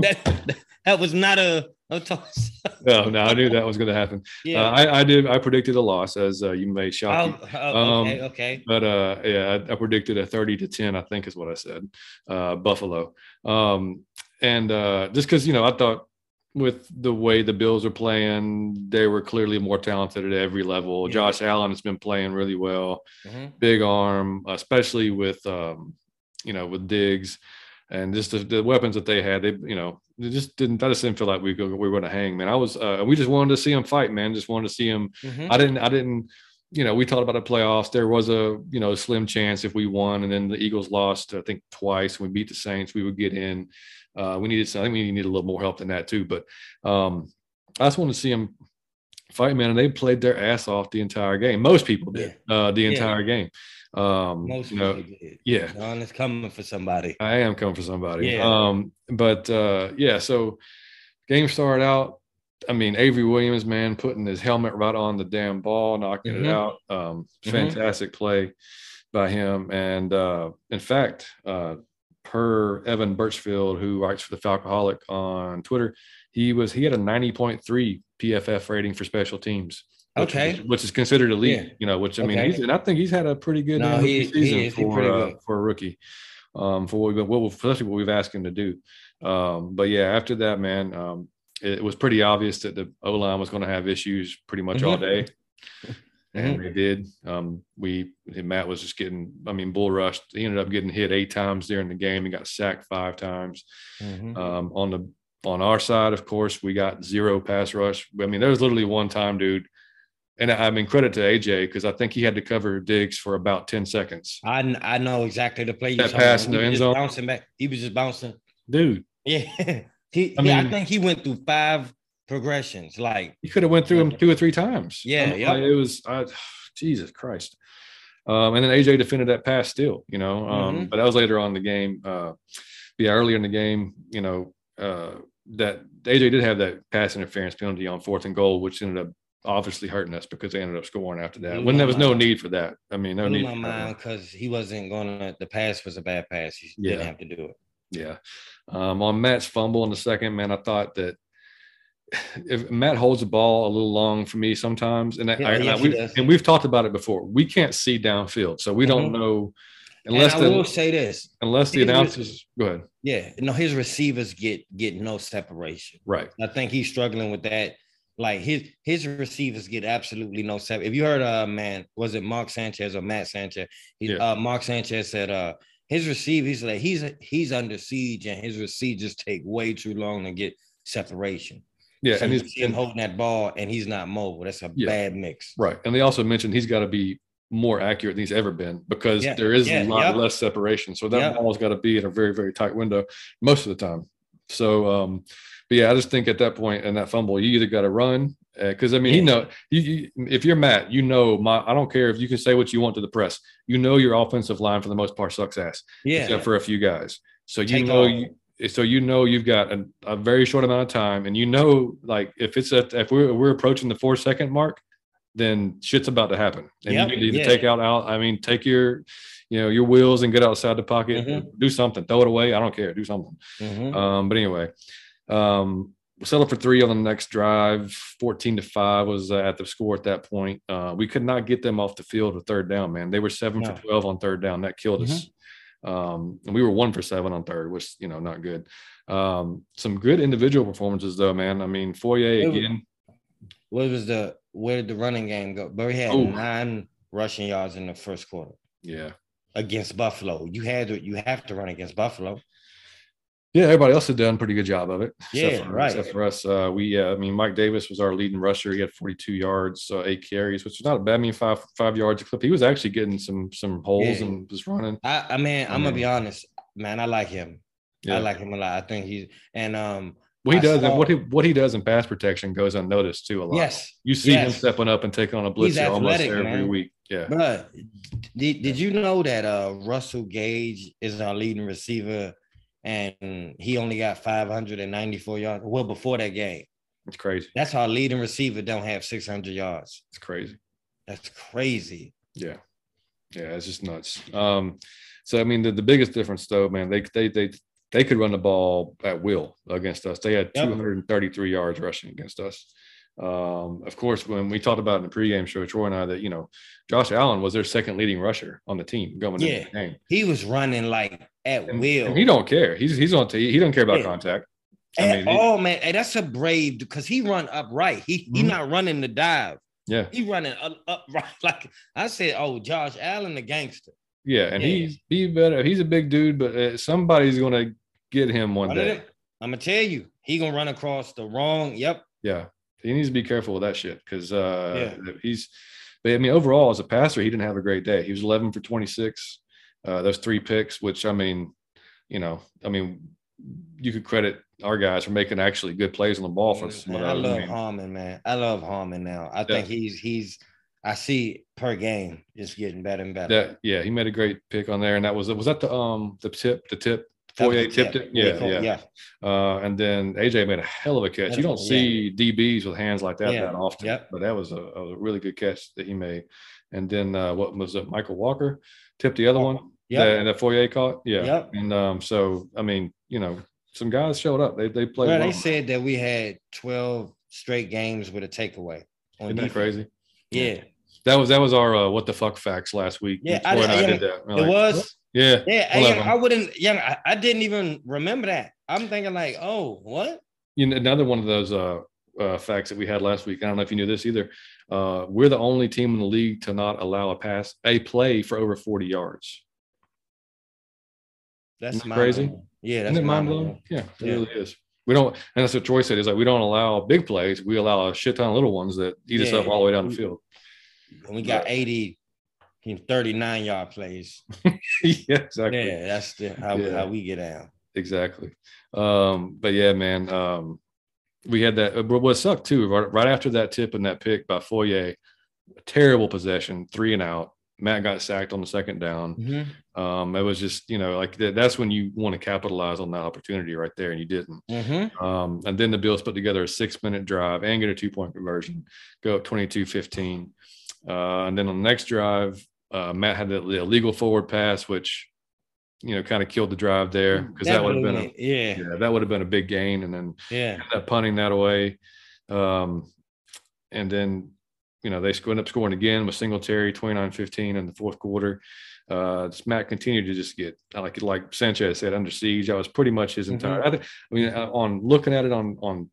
that, that was not a, a toss. no, no, I knew that was going to happen. yeah. Uh, I, I did. I predicted a loss, as uh, you may shock you. Oh, oh, okay, um, okay. but uh yeah I, I predicted a 30 to 10 i think is what i said uh buffalo um and uh just because you know i thought with the way the bills are playing they were clearly more talented at every level Yeah. josh allen has been playing really well Mhm. big arm especially with um you know with diggs and just the, the weapons that they had they you know they just didn't i just didn't feel like we, we were going to hang man i was uh we just wanted to see him fight man just wanted to see him Mhm. I didn't, I didn't, you know, we talked about the playoffs. There was a, you know, slim chance if we won and then the Eagles lost, I think twice. We beat the Saints, we would get in. Uh, we needed, I think we need a little more help than that too. But um, I just wanted to see them fight, man. And they played their ass off the entire game. Most people did uh, the Yeah. entire game. Um, Most you know, people did. yeah. John is coming for somebody. I am coming for somebody. Yeah. Um, but uh, yeah, so game started out. I mean, Avery Williams, man, putting his helmet right on the damn ball, knocking Mhm. it out. Um, Mhm. fantastic play by him. And uh, in fact, uh, per Evan Birchfield, who writes for the Falcoholic on Twitter, he was he had a 90.3 PFF rating for special teams. Which Okay. which is considered elite, Yeah. you know. Which I mean, Okay. he's and I think he's had a pretty good No, he- season is. He for pretty uh, good. for a rookie um, for what we've what, we've- especially what we've asked him to do. Um, but yeah, after that, man, um, it, was pretty obvious that the O line was going to have issues pretty much all Mhm. day, and Mhm. they did. Um, we Matt was just getting, I mean, bull rushed. He ended up getting hit eight times during the game. He got sacked five times. Mhm. Um, on the on our side, of course, we got zero pass rush. I mean, there was literally one time, dude. And I mean, credit to AJ because I think he had to cover Diggs for about 10 seconds. I, I know exactly the play you That pass in the He was end zone? bouncing back. He was just bouncing. Dude, Yeah. he, I yeah, I think he went through five progressions. Like, he could have went through them two or three times. Yeah, mean, yeah. it was I, Jesus Christ. Um, and then AJ defended that pass still, you know. Um, Mhm. but that was later on in the game. Uh, yeah, earlier in the game, you know, uh, that AJ did have that pass interference penalty on fourth and goal, which ended up obviously hurting us because they ended up scoring after that. Blew When there was no need for that. I mean, no blew need. my mind because he wasn't going to, the pass was a bad pass. He Yeah. didn't have to do it. Yeah. Um, on Matt's fumble in the second, man, I thought that if Matt holds the ball a little long for me sometimes, and I, Yeah, I, yes, I- we, and we've talked about it before, we can't see downfield, so we don't Mhm. know unless and I will the say this. unless the announcers go ahead. Yeah, no, his receivers get get no separation. Right. I think he's struggling with that. Like his his receivers get absolutely no sep. If you heard, uh, man, was it Mark Sanchez or Matt Sanchez? He, Yeah. uh, Mark Sanchez said, uh, his receivers like he's he's under siege and his receivers take way too long to get separation. Yeah, so and you he's him holding that ball and he's not mobile. That's a Yeah. bad mix. right. And they also mentioned he's got to be more accurate than he's ever been because Yeah, there is yeah, a lot yep. less separation. So that Yep. ball's got to be in a very, very tight window most of the time. So um, but yeah, I just think at that point in that fumble, you either got to run Because uh, I mean, yeah. he know you, you, if you're Matt, you know my. I don't care if you can say what you want to the press. You know your offensive line for the most part sucks ass. Yeah, except for a few guys. So you Take know you, so you know you've got a, a, very short amount of time, and you know like if it's at if we're we're approaching the four second mark, then shit's about to happen, and yep. you need to yeah. take out out. I mean, take your you know your wheels and get outside the pocket, mm-hmm. do something, throw it away. I don't care, do something. Mm-hmm. Um, but anyway, um, settled for three on the next drive. 14 to five was uh, at the score at that point. Uh, we could not get them off the field with third down, man. They were seven no. for 12 on third down. That killed mm-hmm. us. Um, and we were one for seven on third, which, you know, not good. Um, some good individual performances though, man. I mean, Foye again. What was the, where did the running game go? But we had nine rushing yards in the first quarter. Yeah. Against Buffalo. You had to, you have to run against Buffalo. Yeah, everybody else had done a pretty good job of it. Yeah, for, right. Except for us, uh, we, uh, I mean, Mike Davis was our leading rusher. He had 42 yards, uh, eight carries, which is not a bad. I mean, five five yards a clip. He was actually getting some some holes yeah. and was running. I, I mean, I'm gonna be honest, man. I like him. Yeah. I like him a lot. I think he's and um. What he does, saw, what he what he does in pass protection goes unnoticed too a lot. Yes, you see yes. him stepping up and taking on a blitz almost every man. week. Yeah, but did, did you know that uh Russell Gage is our leading receiver and he only got 594 yards. Well, before that game. It's crazy. That's how leading receiver don't have 600 yards. It's crazy. That's crazy. Yeah. Yeah, it's just nuts. Um, so I mean, the, the biggest difference though, man, they they they they could run the ball at will against us. They had yep. 233 yards rushing against us. Um, of course, when we talked about in the pregame show, Troy and I, that you know, Josh Allen was their second leading rusher on the team going yeah. into the game. He was running like at and, will. And he don't care. He's he's on. T- he don't care about yeah. contact. I mean, oh man, hey, that's a brave because he run upright. He mm-hmm. he not running the dive. Yeah, he running up, upright. Like I said, oh Josh Allen, the gangster. Yeah, and yeah. he's he better. He's a big dude, but uh, somebody's gonna get him one, one day. I'm gonna tell you, he gonna run across the wrong. Yep. Yeah, he needs to be careful with that shit because uh, yeah. he's. But I mean, overall, as a passer, he didn't have a great day. He was 11 for 26. Uh, those three picks, which I mean, you know, I mean, you could credit our guys for making actually good plays on the ball for some man, I love I mean. Harmon, man. I love Harmon now. I yeah. think he's he's I see per game just getting better and better. That, yeah, he made a great pick on there, and that was was that the um the tip the tip Foye tipped it. Yeah, yeah. yeah. Uh, and then AJ made a hell of a catch. You don't see yeah. DBs with hands like that yeah. that often, yep. but that was a, a, really good catch that he made. And then uh, what was it? Mykal Walker tipped the other one. Yeah, and that Foye caught. Yeah, yep. and um, so I mean, you know, some guys showed up. They they played. Well, well. They said that we had twelve straight games with a takeaway. Isn't that crazy? Yeah. That was that was our uh, what the fuck facts last week. Yeah, I, I, I, did that. it like, was. Yeah. Yeah. I, I, wouldn't, yeah, I, I, didn't even remember that. I'm thinking, like, oh, what? You know, another one of those uh, uh, facts that we had last week. I don't know if you knew this either. Uh, we're the only team in the league to not allow a pass, a play for over 40 yards. That's crazy. Yeah, that's mind blowing. Yeah, it yeah. really is. We don't, and that's what Troy said is like we don't allow big plays. We allow a shit ton of little ones that eat yeah. us up all the way down the field. And we got 80 39 yard plays. yeah, exactly. Yeah, that's the, how, yeah. how we get out. Exactly. Um, but yeah, man, um, we had that. Uh, what sucked too, right, right after that tip and that pick by Foye, terrible possession, three and out. Matt got sacked on the second down. Mm-hmm. Um, it was just, you know, like that's when you want to capitalize on that opportunity right there, and you didn't. Mm-hmm. Um, and then the Bills put together a six minute drive and get a two point conversion, go up 22 15. Uh, and then on the next drive, uh, Matt had the, the illegal forward pass, which you know kind of killed the drive there because that, would have been a yeah. yeah that would have been a big gain, and then yeah that punting that away, um, and then you know they end up scoring again with Singletary 29-15 in the fourth quarter. Uh, Matt continued to just get like like Sanchez said under siege. That was pretty much his entire. Mm-hmm. I, think, I mean, uh, on looking at it on on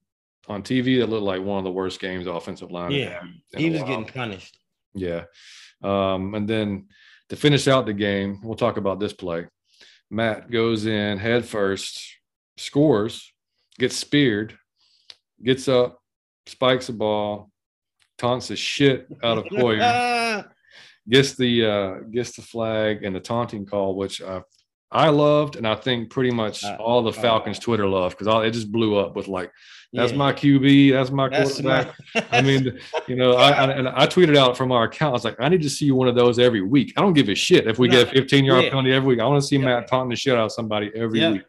on TV, that looked like one of the worst games offensive line. Yeah, he was getting punished. Yeah, um, and then to finish out the game, we'll talk about this play. Matt goes in head first, scores, gets speared, gets up, spikes the ball, taunts the shit out of Poyer, gets the uh, gets the flag and the taunting call, which I I loved, and I think pretty much Uh, all the uh, Falcons Twitter loved because it just blew up with like, "That's Yeah. my QB, that's my That's quarterback." my- I mean, you know, I, I and I tweeted out from our account. I was like, I need to see one of those every week. I don't give a shit if we get a 15 yard Yeah. penalty every week. I want to see Yeah. Matt taunting the shit out of somebody every week.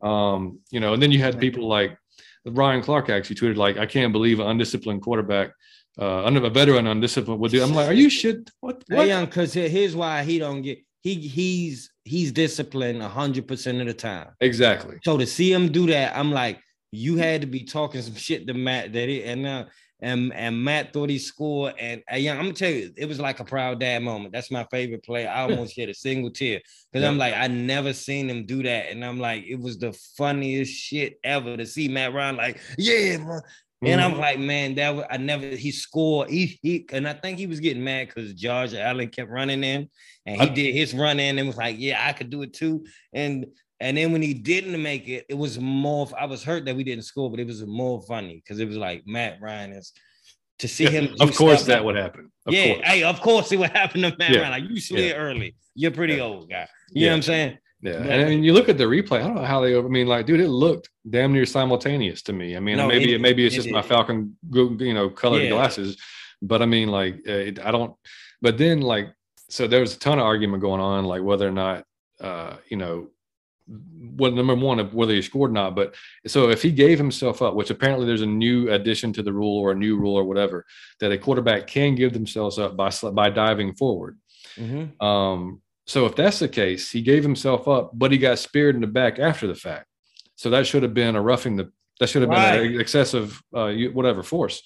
Um, you know, and then you had people like Ryan Clark actually tweeted like, I can't believe an undisciplined quarterback, uh, under a veteran undisciplined would do. I'm like, are you shit? What? Hey, young, because here's why he don't get he he's he's disciplined hundred percent of the time. Exactly. So to see him do that, I'm like, you had to be talking some shit to Matt that it and now and and Matt thought he scored. And uh, yeah, I'm gonna tell you, it was like a proud dad moment. That's my favorite play. I almost shed a single tear because I'm like, I never seen him do that, and I'm like, it was the funniest shit ever to see Matt Ryan like, yeah, man. And Mm-hmm. I'm like, man, that was, I never he scored. He he and I think he was getting mad because George Allen kept running in, and he I- did his run in and was like, yeah, I could do it too. And and then when he didn't make it, it was more. I was hurt that we didn't score, but it was more funny because it was like Matt Ryan is to see him. of course, that like- would happen. Of yeah, course. hey, of course it would happen to Matt Yeah. Ryan. Like you slid Yeah. early. You're pretty Yeah. old guy. You know what I'm saying? Yeah, and I mean, you look at the replay. I don't know how they. I mean, like, dude, it looked damn near simultaneous to me. I mean, No, maybe it- maybe it's it just my. Falcon, you know, colored Yeah. glasses. But I mean, like, uh, it, I don't. But then, like, so there was a ton of argument going on, like whether or not, uh, you know, well, number one, of whether he scored or not. But so if he gave himself up, which apparently there's a new addition to the rule or a new rule or whatever, that a quarterback can give themselves up by by diving forward. Mhm. Um, so if that's the case, he gave himself up, but he got speared in the back after the fact. So that should have been a roughing the that should have been Right. an excessive uh, whatever force.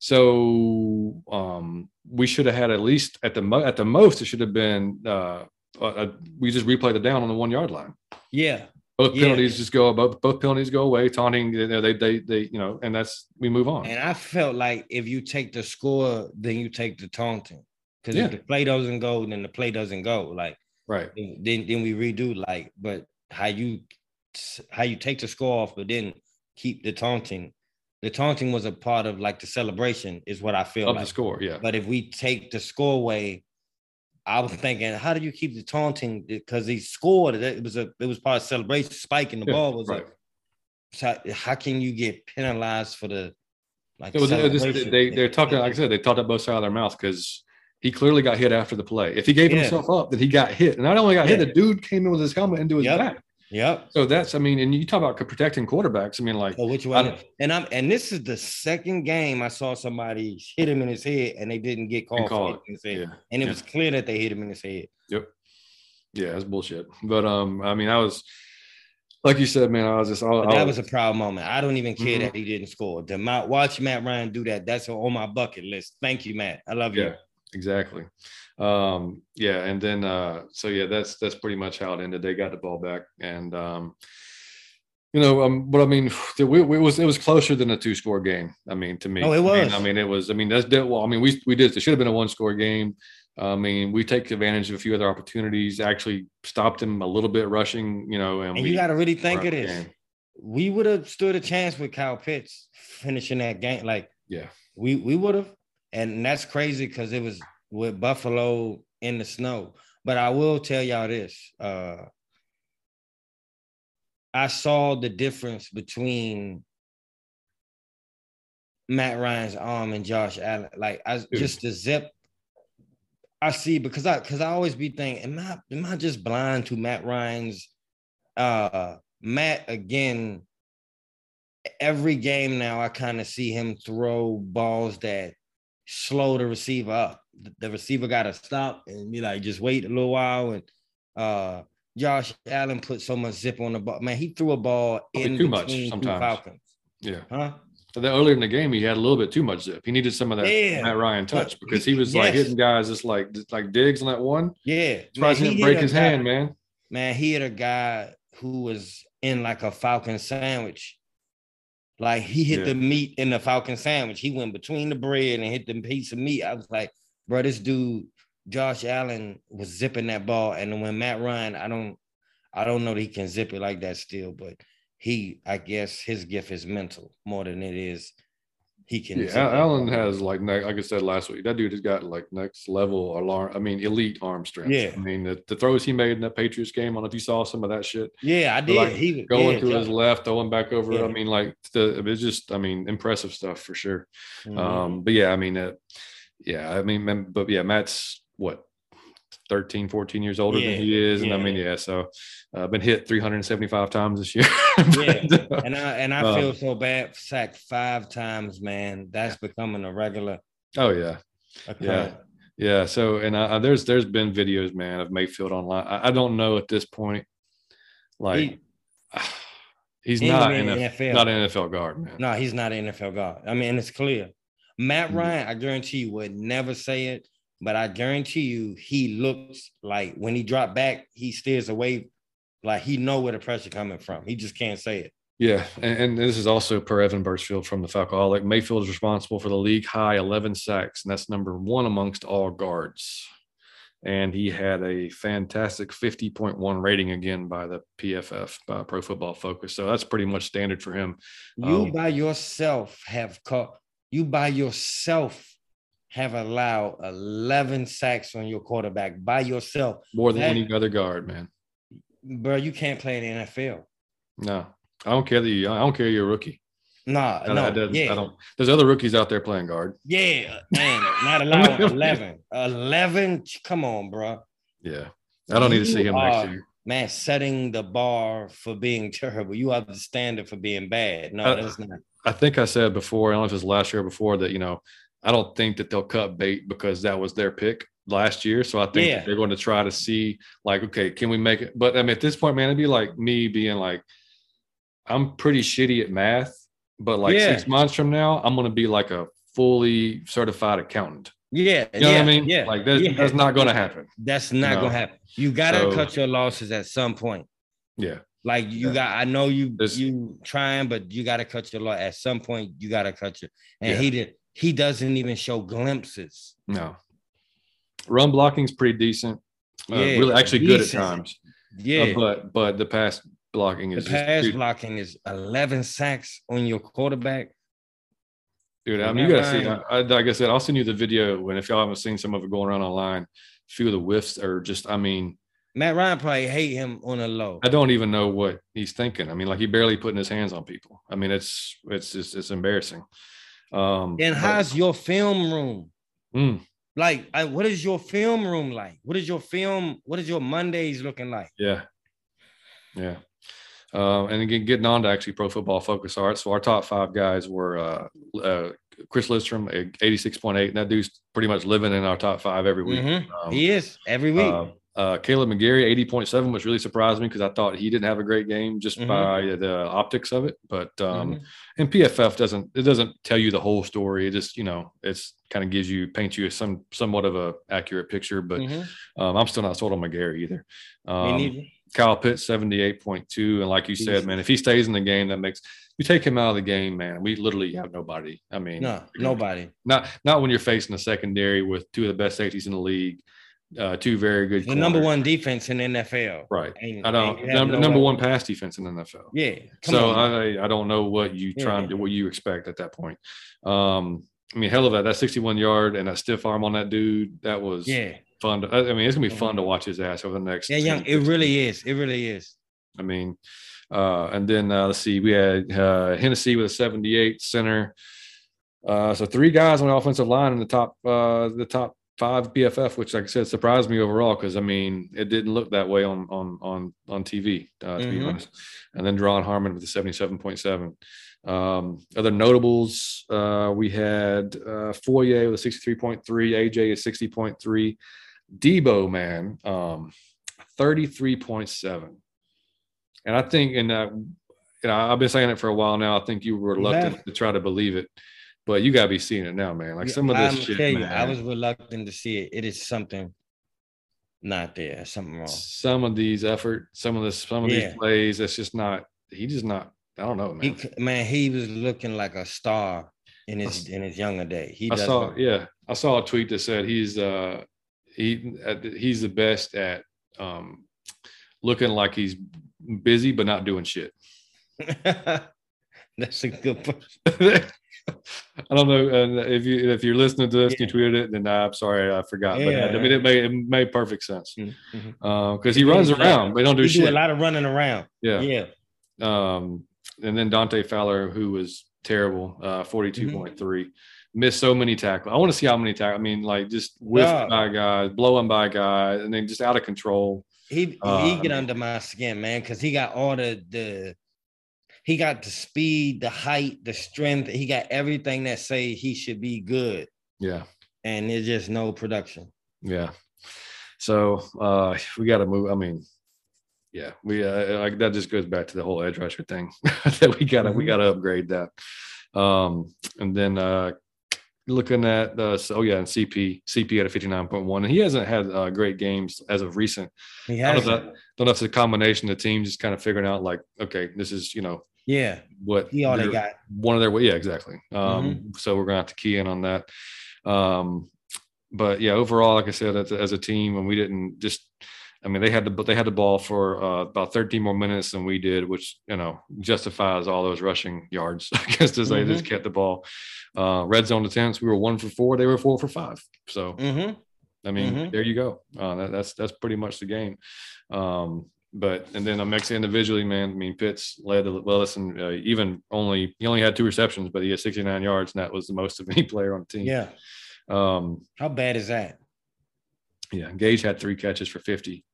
So um, we should have had at least at the mo- at the most it should have been uh, we just replay the down on the one yard line. Yeah. Both Yeah. penalties just go both both penalties go away. Taunting you know, they they they you know and that's we move on. And I felt like if you take the score, then you take the taunting. Because Yeah. if the play doesn't go, then the play doesn't go. Like right. then then we redo like, but how you how you take the score off, but then keep the taunting. The taunting was a part of like the celebration, is what I feel Of like. the score, yeah. But if we take the score away, I was thinking, how do you keep the taunting? Because he scored. It was a it was part of celebration. Spiking the Yeah, ball was right. a. So how can you get penalized for the like? It was, it was- celebration? they they're talking like I said they talked out both sides of their mouth because he clearly got hit after the play. If he gave Yeah. himself up, then he got hit. And not only got hit, the dude came in with his helmet into his Yep. back. Yep. So that's I mean, and you talk about protecting quarterbacks. I mean, like So which one? And I'm and this is the second game I saw somebody hit him in his head and they didn't get called call it. it his head. yeah, And it yeah. was clear that they hit him in his head. Yep. Yeah, that's bullshit. But um, I mean, I was like you said, man. I was just all. That was a proud moment. I don't even care Mhm. that he didn't score. To my, watch Matt Ryan do that. That's on my bucket list. Thank you, Matt. I love you. Exactly. Um, yeah, and then uh, so yeah, that's that's pretty much how it ended. They got the ball back, and um, you know, um, but I mean, it, we- was it was closer than a two score game. I mean, to me, Oh, it I mean- was. I mean, it was. I mean, that's that. Well, I mean, we we did. It should have been a one score game. I mean, we take advantage of a few other opportunities. Actually, stopped him a little bit rushing. You know, and, And we, you got to really think of this. game. We would have stood a chance with Kyle Pitts finishing that game. Like Yeah, we we would have, and that's crazy because it was with Buffalo in the snow. But I will tell y'all this: uh, I saw the difference between Matt Ryan's arm and Josh Allen. Like I just the zip. I see because I because I always be thinking, am I am I just blind to Matt Ryan's uh Matt again? Every game now, I kind of see him throw balls that slow the receiver up. The, receiver got to stop and be like, just wait a little while. And uh Josh Allen put so much zip on the ball. Man, he threw a ball Probably in too much between sometimes. Falcons. yeah. Huh? So that earlier in the game, he had a little bit too much zip. He needed some of that Yeah. Matt Ryan touch because he- was like hitting guys just like just like Diggs on that one. Yeah. Surprised he he didn't break his guy- hand, man. man, he hit a guy who was in like a Falcon sandwich. Like he hit Yeah. the meat in the Falcon sandwich. He went between the bread and hit the piece of meat. I was like, bro, this dude, Josh Allen, was zipping that ball. And when Matt Ryan, I don't, I don't know that he can zip it like that still, but he, I guess his gift is mental more than it is he can. Yeah, Allen has like like I said last week. That dude has got like next level alarm. I mean, elite arm strength. Yeah. I mean, the, the throws he made in that Patriots game. I don't know if you saw some of that shit. Yeah, I did. Like, he Going yeah, to his left, throwing back over. Yeah. I mean, like the it's just. I mean, impressive stuff for sure. Mhm. Um, but yeah, I mean, uh, yeah, I mean, but yeah, Matt's what 13, 14 years older Yeah, than he is, and I mean, yeah, so uh, been hit 375 times this year. Yeah, uh, and I and I Um, feel so bad. Sacked five times, man. That's becoming a regular. oh yeah, occurrence. Yeah, so and I, I- there's there's been videos, man, of Mayfield online. I, I don't know at this point, like He- he's he not in in NFL. not an NFL guard, man. No, he's not an NFL guard. I mean, it's clear. Matt Mhm. Ryan, I guarantee you, would never say it, but I guarantee you, he looks like when he dropped back, he steers away, like he know where the pressure coming from. He just can't say it. Yeah, and, and this is also per Evan Birchfield from the Falcoholic. Mayfield is responsible for the league high 11 sacks, and that's number one amongst all guards. And he had a fantastic 50.1 rating again by the PFF, by Pro Football Focus. So that's pretty much standard for him. You Um, by yourself have caught. You by yourself have allowed 11 sacks on your quarterback by yourself, More than That- any other guard, man. bro. You can't play in the NFL. No, I don't care that you. I don't care you're a rookie. Nah, I, no, I don't- yeah, I don't. There's other rookies out there playing guard. yeah, man, not allowed 11. 11, come on, bro. Yeah, I don't need to see You him next year. Man, setting the bar for being terrible. You are the standard for being bad. No, that's not. I think I said before. I don't know if it was last year or before that. You know, I don't think that they'll cut bait because that was their pick last year. So I think Yeah. they're going to try to see like, okay, can we make it? But I mean, at this point, man, it'd be like me being like, I'm pretty shitty at math, but like Yeah. six months from now, I'm going to be like a fully certified accountant. Yeah, You know yeah, what I mean? Yeah, Like that's, yeah. that's not going to happen. That's not No. gonna happen. You gotta So- cut your losses at some point. Yeah. Like you Yeah. got, I know you There's- you trying, but you gotta cut your loss at some point. You gotta cut your, and Yeah. he did. He doesn't even show glimpses. No. Run blocking's pretty decent. Uh, Yeah, really, actually good at times. Yeah, Uh, but but the pass blocking is the is pass just, blocking is eleven sacks on your quarterback. dude, I mean, you gotta see. I, like I said, I'll send you the video, and if y'all haven't seen some of it going around online, a few of the whiffs are just. I mean, Matt Ryan probably hate him on a low. I don't even know what he's thinking. I mean, like he barely putting his hands on people. I mean, it's it's just it's embarrassing. Um, And but- how's your film room? Mm, Like, I, what is your film room like? What is your film? What is your Mondays looking like? Yeah. Yeah. Uh, and again, getting on to actually Pro Football Focus Art. So our top five guys were uh, uh, Chris Lindstrom, 86.8. And that dude's pretty much living in our top five every week. Mhm. Um, he is every week. Uh, Kaleb McGary, 80.7, which really surprised me because I thought he didn't have a great game just Mhm. by the optics of it. But um, Mhm. and PFF doesn't it doesn't tell you the whole story. It just you know it's kind of gives you paints you some somewhat of a accurate picture. But Mhm. um, I'm still not sold on McGary either. Um. Kyle Pitts, 78.2. And like you said, man, if he stays in the game, that makes you take him out of the game, man. We literally have nobody. I mean, No, nobody. not not when you're facing a secondary with two of the best safeties in the league, uh, two very good. The number one defense in NFL. right? Ain't- I don't number, no number one pass defense in NFL. Yeah. So on. I I don't know what you Yeah. trying to what you expect at that point. Um, I mean, hell of a that 61 yard and that stiff arm on that dude. That was yeah. fun. To, I mean, it's gonna be fun to watch his ass over the next. Yeah, 10, young. It 15 really is. It really is. I mean, uh, and then uh, let's see, we had uh, Hennessy with a 78 center. Uh, so three guys on the offensive line in the top, uh, the top five PFF, which, like I said, surprised me overall because I mean, it didn't look that way on on on on TV, uh, to be Mhm. honest. And then Duron Harmon with the 77.7. Um, other notables, uh, we had uh, Foye with a 63.3, AJ is 60.3, Debo, man, um, 33.7. And I think, and uh, you know, I've been saying it for a while now. I think you were reluctant Yeah. to try to believe it, but you gotta be seeing it now, man. Like some of this I'm shit, tell you, man, I was reluctant to see it. It is something not there. Something wrong. some of these effort, some of this, some of Yeah. these plays, it's just not. He just not. I don't know, man. c- man, he was looking like a star in his in his younger day. He I saw, yeah, I saw a tweet that said he's uh he he's the best at um looking like he's busy but not doing shit. That's a good point. I don't know and if you if you're listening to this, yeah. you tweeted it, then I'm sorry, I forgot. Yeah. But I mean, it made it made perfect sense because mm-hmm. uh, he runs around. They don't do he shit. Do a lot of running around. Yeah, yeah. Um, and then Dante Fowler, who was terrible, uh, 42.3, mm-hmm. missed so many tackles. I want to see how many tackles. I mean, like just whiffed yeah. by guys, blowing by guys, and then just out of control. He uh, he get under my skin, man, because he got all the the he got the speed, the height, the strength. He got everything that say he should be good. Yeah. And there's just no production. Yeah. So uh we got to move. I mean, yeah, we uh, like that just goes back to the whole edge rusher thing that we gotta mm-hmm. we gotta upgrade that. Um, and then uh looking at uh oh yeah, and CP CP at a 59.1, and he hasn't had uh, great games as of recent. He has. Don't, don't know if it's a combination of teams team just kind of figuring out like, okay, this is you know yeah what he all they got one of their yeah exactly. Um, mm-hmm. so we're gonna have to key in on that. Um, but yeah, overall, like I said, as, as a team, and we didn't just I mean, they had the they had the ball for uh, about 13 more minutes than we did, which you know justifies all those rushing yards against us. Mm-hmm. They just kept the ball. Uh, red zone attempts, we were one for four. They were four for five. So, mm-hmm. I mean, mm-hmm. there you go. Uh, that, that's that's pretty much the game. Um, but and then I'm mixing individually, man. I mean, Pitts led the well. Listen, uh, even only he only had two receptions, but he had 69 yards, and that was the most of any player on the team. Yeah. Um, How bad is that? Yeah, Gage had three catches for 50.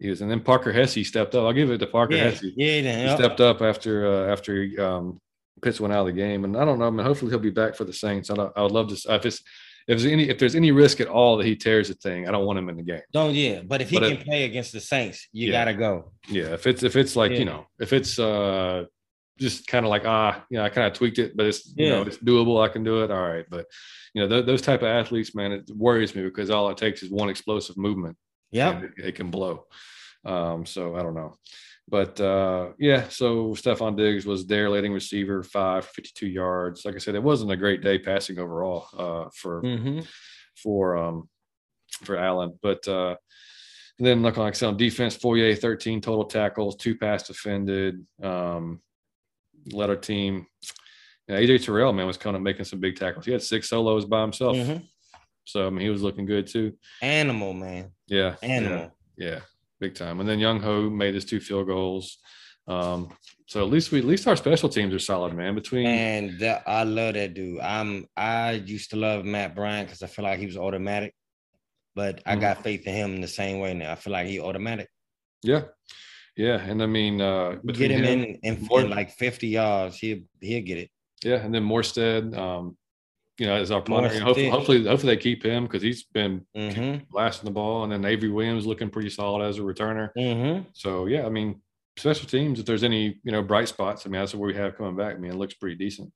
He was, and then Parker Hesse stepped up. I'll give it to Parker yeah, Hesse. Yeah, he stepped up after uh, after um, Pitts went out of the game, and I don't know. I mean, hopefully he'll be back for the Saints. I, I would love to. If it's if there's any if there's any risk at all that he tears the thing, I don't want him in the game. Don't yeah, but if he but can if, play against the Saints, you yeah, gotta go. Yeah, if it's if it's like yeah. you know if it's uh just kind of like ah you know I kind of tweaked it, but it's yeah. you know it's doable. I can do it. All right, but you know th- those type of athletes, man, it worries me because all it takes is one explosive movement. Yeah, it, it can blow. Um, so I don't know. But uh, yeah, so Stefon Diggs was their leading receiver, five, 52 yards. Like I said, it wasn't a great day passing overall uh, for mm-hmm. for um, for Allen. But uh, then look like I said on defense, Foye, 13 total tackles, two pass defended, um, led our team. Yeah, AJ Terrell, man, was kind of making some big tackles. He had six solos by himself. Mm-hmm. So I mean, he was looking good too. Animal, man. Yeah. Animal. Yeah. yeah big time. And then Younghoe made his two field goals. Um, so at least we at least our special teams are solid, man. Between and I love that dude. I'm I used to love Matt Bryant because I feel like he was automatic, but I mm-hmm. got faith in him in the same way now. I feel like he automatic. Yeah, yeah, and I mean, uh, get him, him in, in, in like 50 yards, he'll he'll get it. Yeah, and then Morstead, um, you know, as our punter. You know, hopefully, hopefully, hopefully, they keep him because he's been mm-hmm. blasting the ball. And then Avery Williams looking pretty solid as a returner. Mm-hmm. So yeah, I mean, special teams. If there's any you know bright spots, I mean, that's what we have coming back. I mean, it looks pretty decent.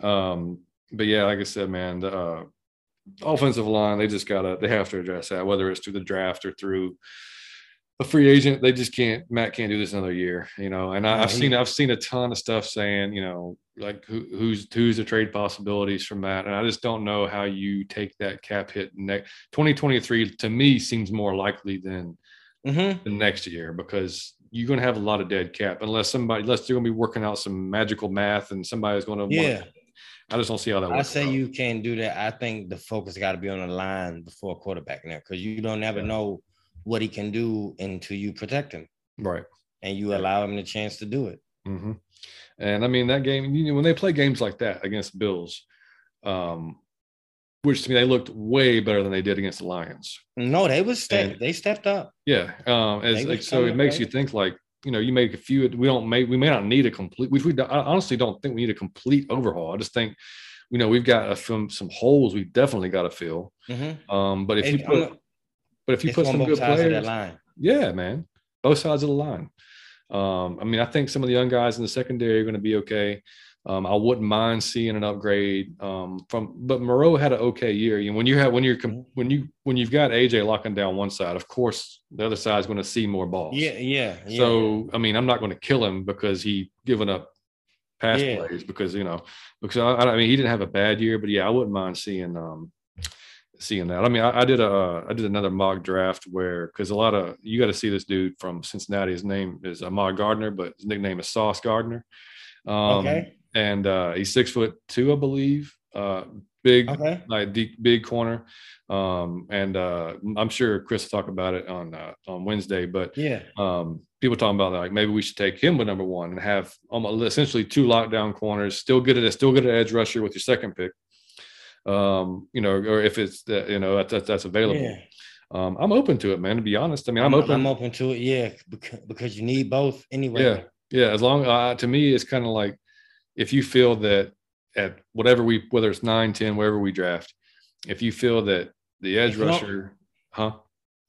Um, but yeah, like I said, man, the uh, offensive line they just gotta they have to address that, whether it's through the draft or through a free agent. They just can't. Matt can't do this another year, you know. And I, have seen I've seen a ton of stuff saying, you know, like who, who's who's the trade possibilities from that, and I just don't know how you take that cap hit next 2023. To me, seems more likely than mm-hmm. the next year because you're going to have a lot of dead cap unless somebody unless they're going to be working out some magical math and somebody's going to yeah. I just don't see how that works. I say out. you can't do that. I think the focus got to be on the line before quarterback now because you don't ever know what he can do until you protect him. Right. And you allow him the chance to do it. Mm-hmm. And I mean that game, you know, when they play games like that against Bills, um, which to me they looked way better than they did against the Lions. No, they was step, they stepped up. Yeah. Um, as like, so it makes you think like, you know, you make a few, we don't make, we may not need a complete, which we I honestly don't think we need a complete overhaul. I just think, you know, we've got a, some, some holes we definitely got to fill. Mm-hmm. Um, but if you put, but if you put some good players, yeah, man, both sides of the line. Um, I mean, I think some of the young guys in the secondary are going to be okay. Um, I wouldn't mind seeing an upgrade um, from, but Moreau had an okay year. You know, when you have when you're mm-hmm. when you when you've got AJ locking down one side, of course the other side is going to see more balls. Yeah, yeah. yeah. So I mean, I'm not going to kill him because he given up pass yeah. plays because you know because I, I, mean he didn't have a bad year, but yeah, I wouldn't mind seeing um seeing that. I mean, I, I did a I did another mock draft where because a lot of you got to see this dude from Cincinnati. His name is Ahmad Gardner, but his nickname is Sauce Gardner. Um, okay. and uh, he's six foot two, I believe. Uh, big, Okay. like deep, big corner. Um, and uh, I'm sure Chris will talk about it on uh, on Wednesday. But Yeah. um, people talking about like maybe we should take him with number one and have almost essentially two lockdown corners. Still good at it. Still good at edge rusher with your second pick. Um, you know, or if it's the, you know that's that's available. Yeah. Um, I'm open to it, man. To be honest, I mean, I'm, I'm, open. I'm open to it. Yeah, because, because you need both anyway. Yeah, yeah. As long uh, to me, it's kind of like if you feel that at whatever we, whether it's nine, ten, wherever we draft, if you feel that the edge If rusher, huh?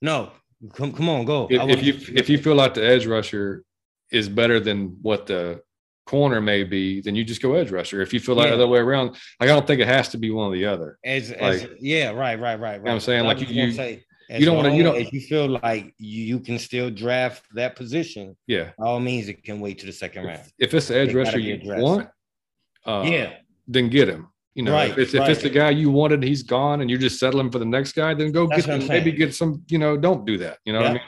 No, come come on, go. If, if you if you feel like the edge rusher is better than what the corner maybe, then you just go edge rusher. If you feel like Yeah. the other way around, like I don't think it has to be one or the other. as, as yeah, right, right, right, right. what I'm saying? Like, you- you- say, you don't wanna- you long don't- as you feel like you, you can still draft that position. Yeah. by all means, it can wait to the second round. If it's the edge rusher you want, uh, yeah, then get him. You know, Right, if it's if it's the guy you wanted, he's gone, and you're just settling for the next guy, then go That's get what Maybe get some. You know, don't do that. You know what I mean?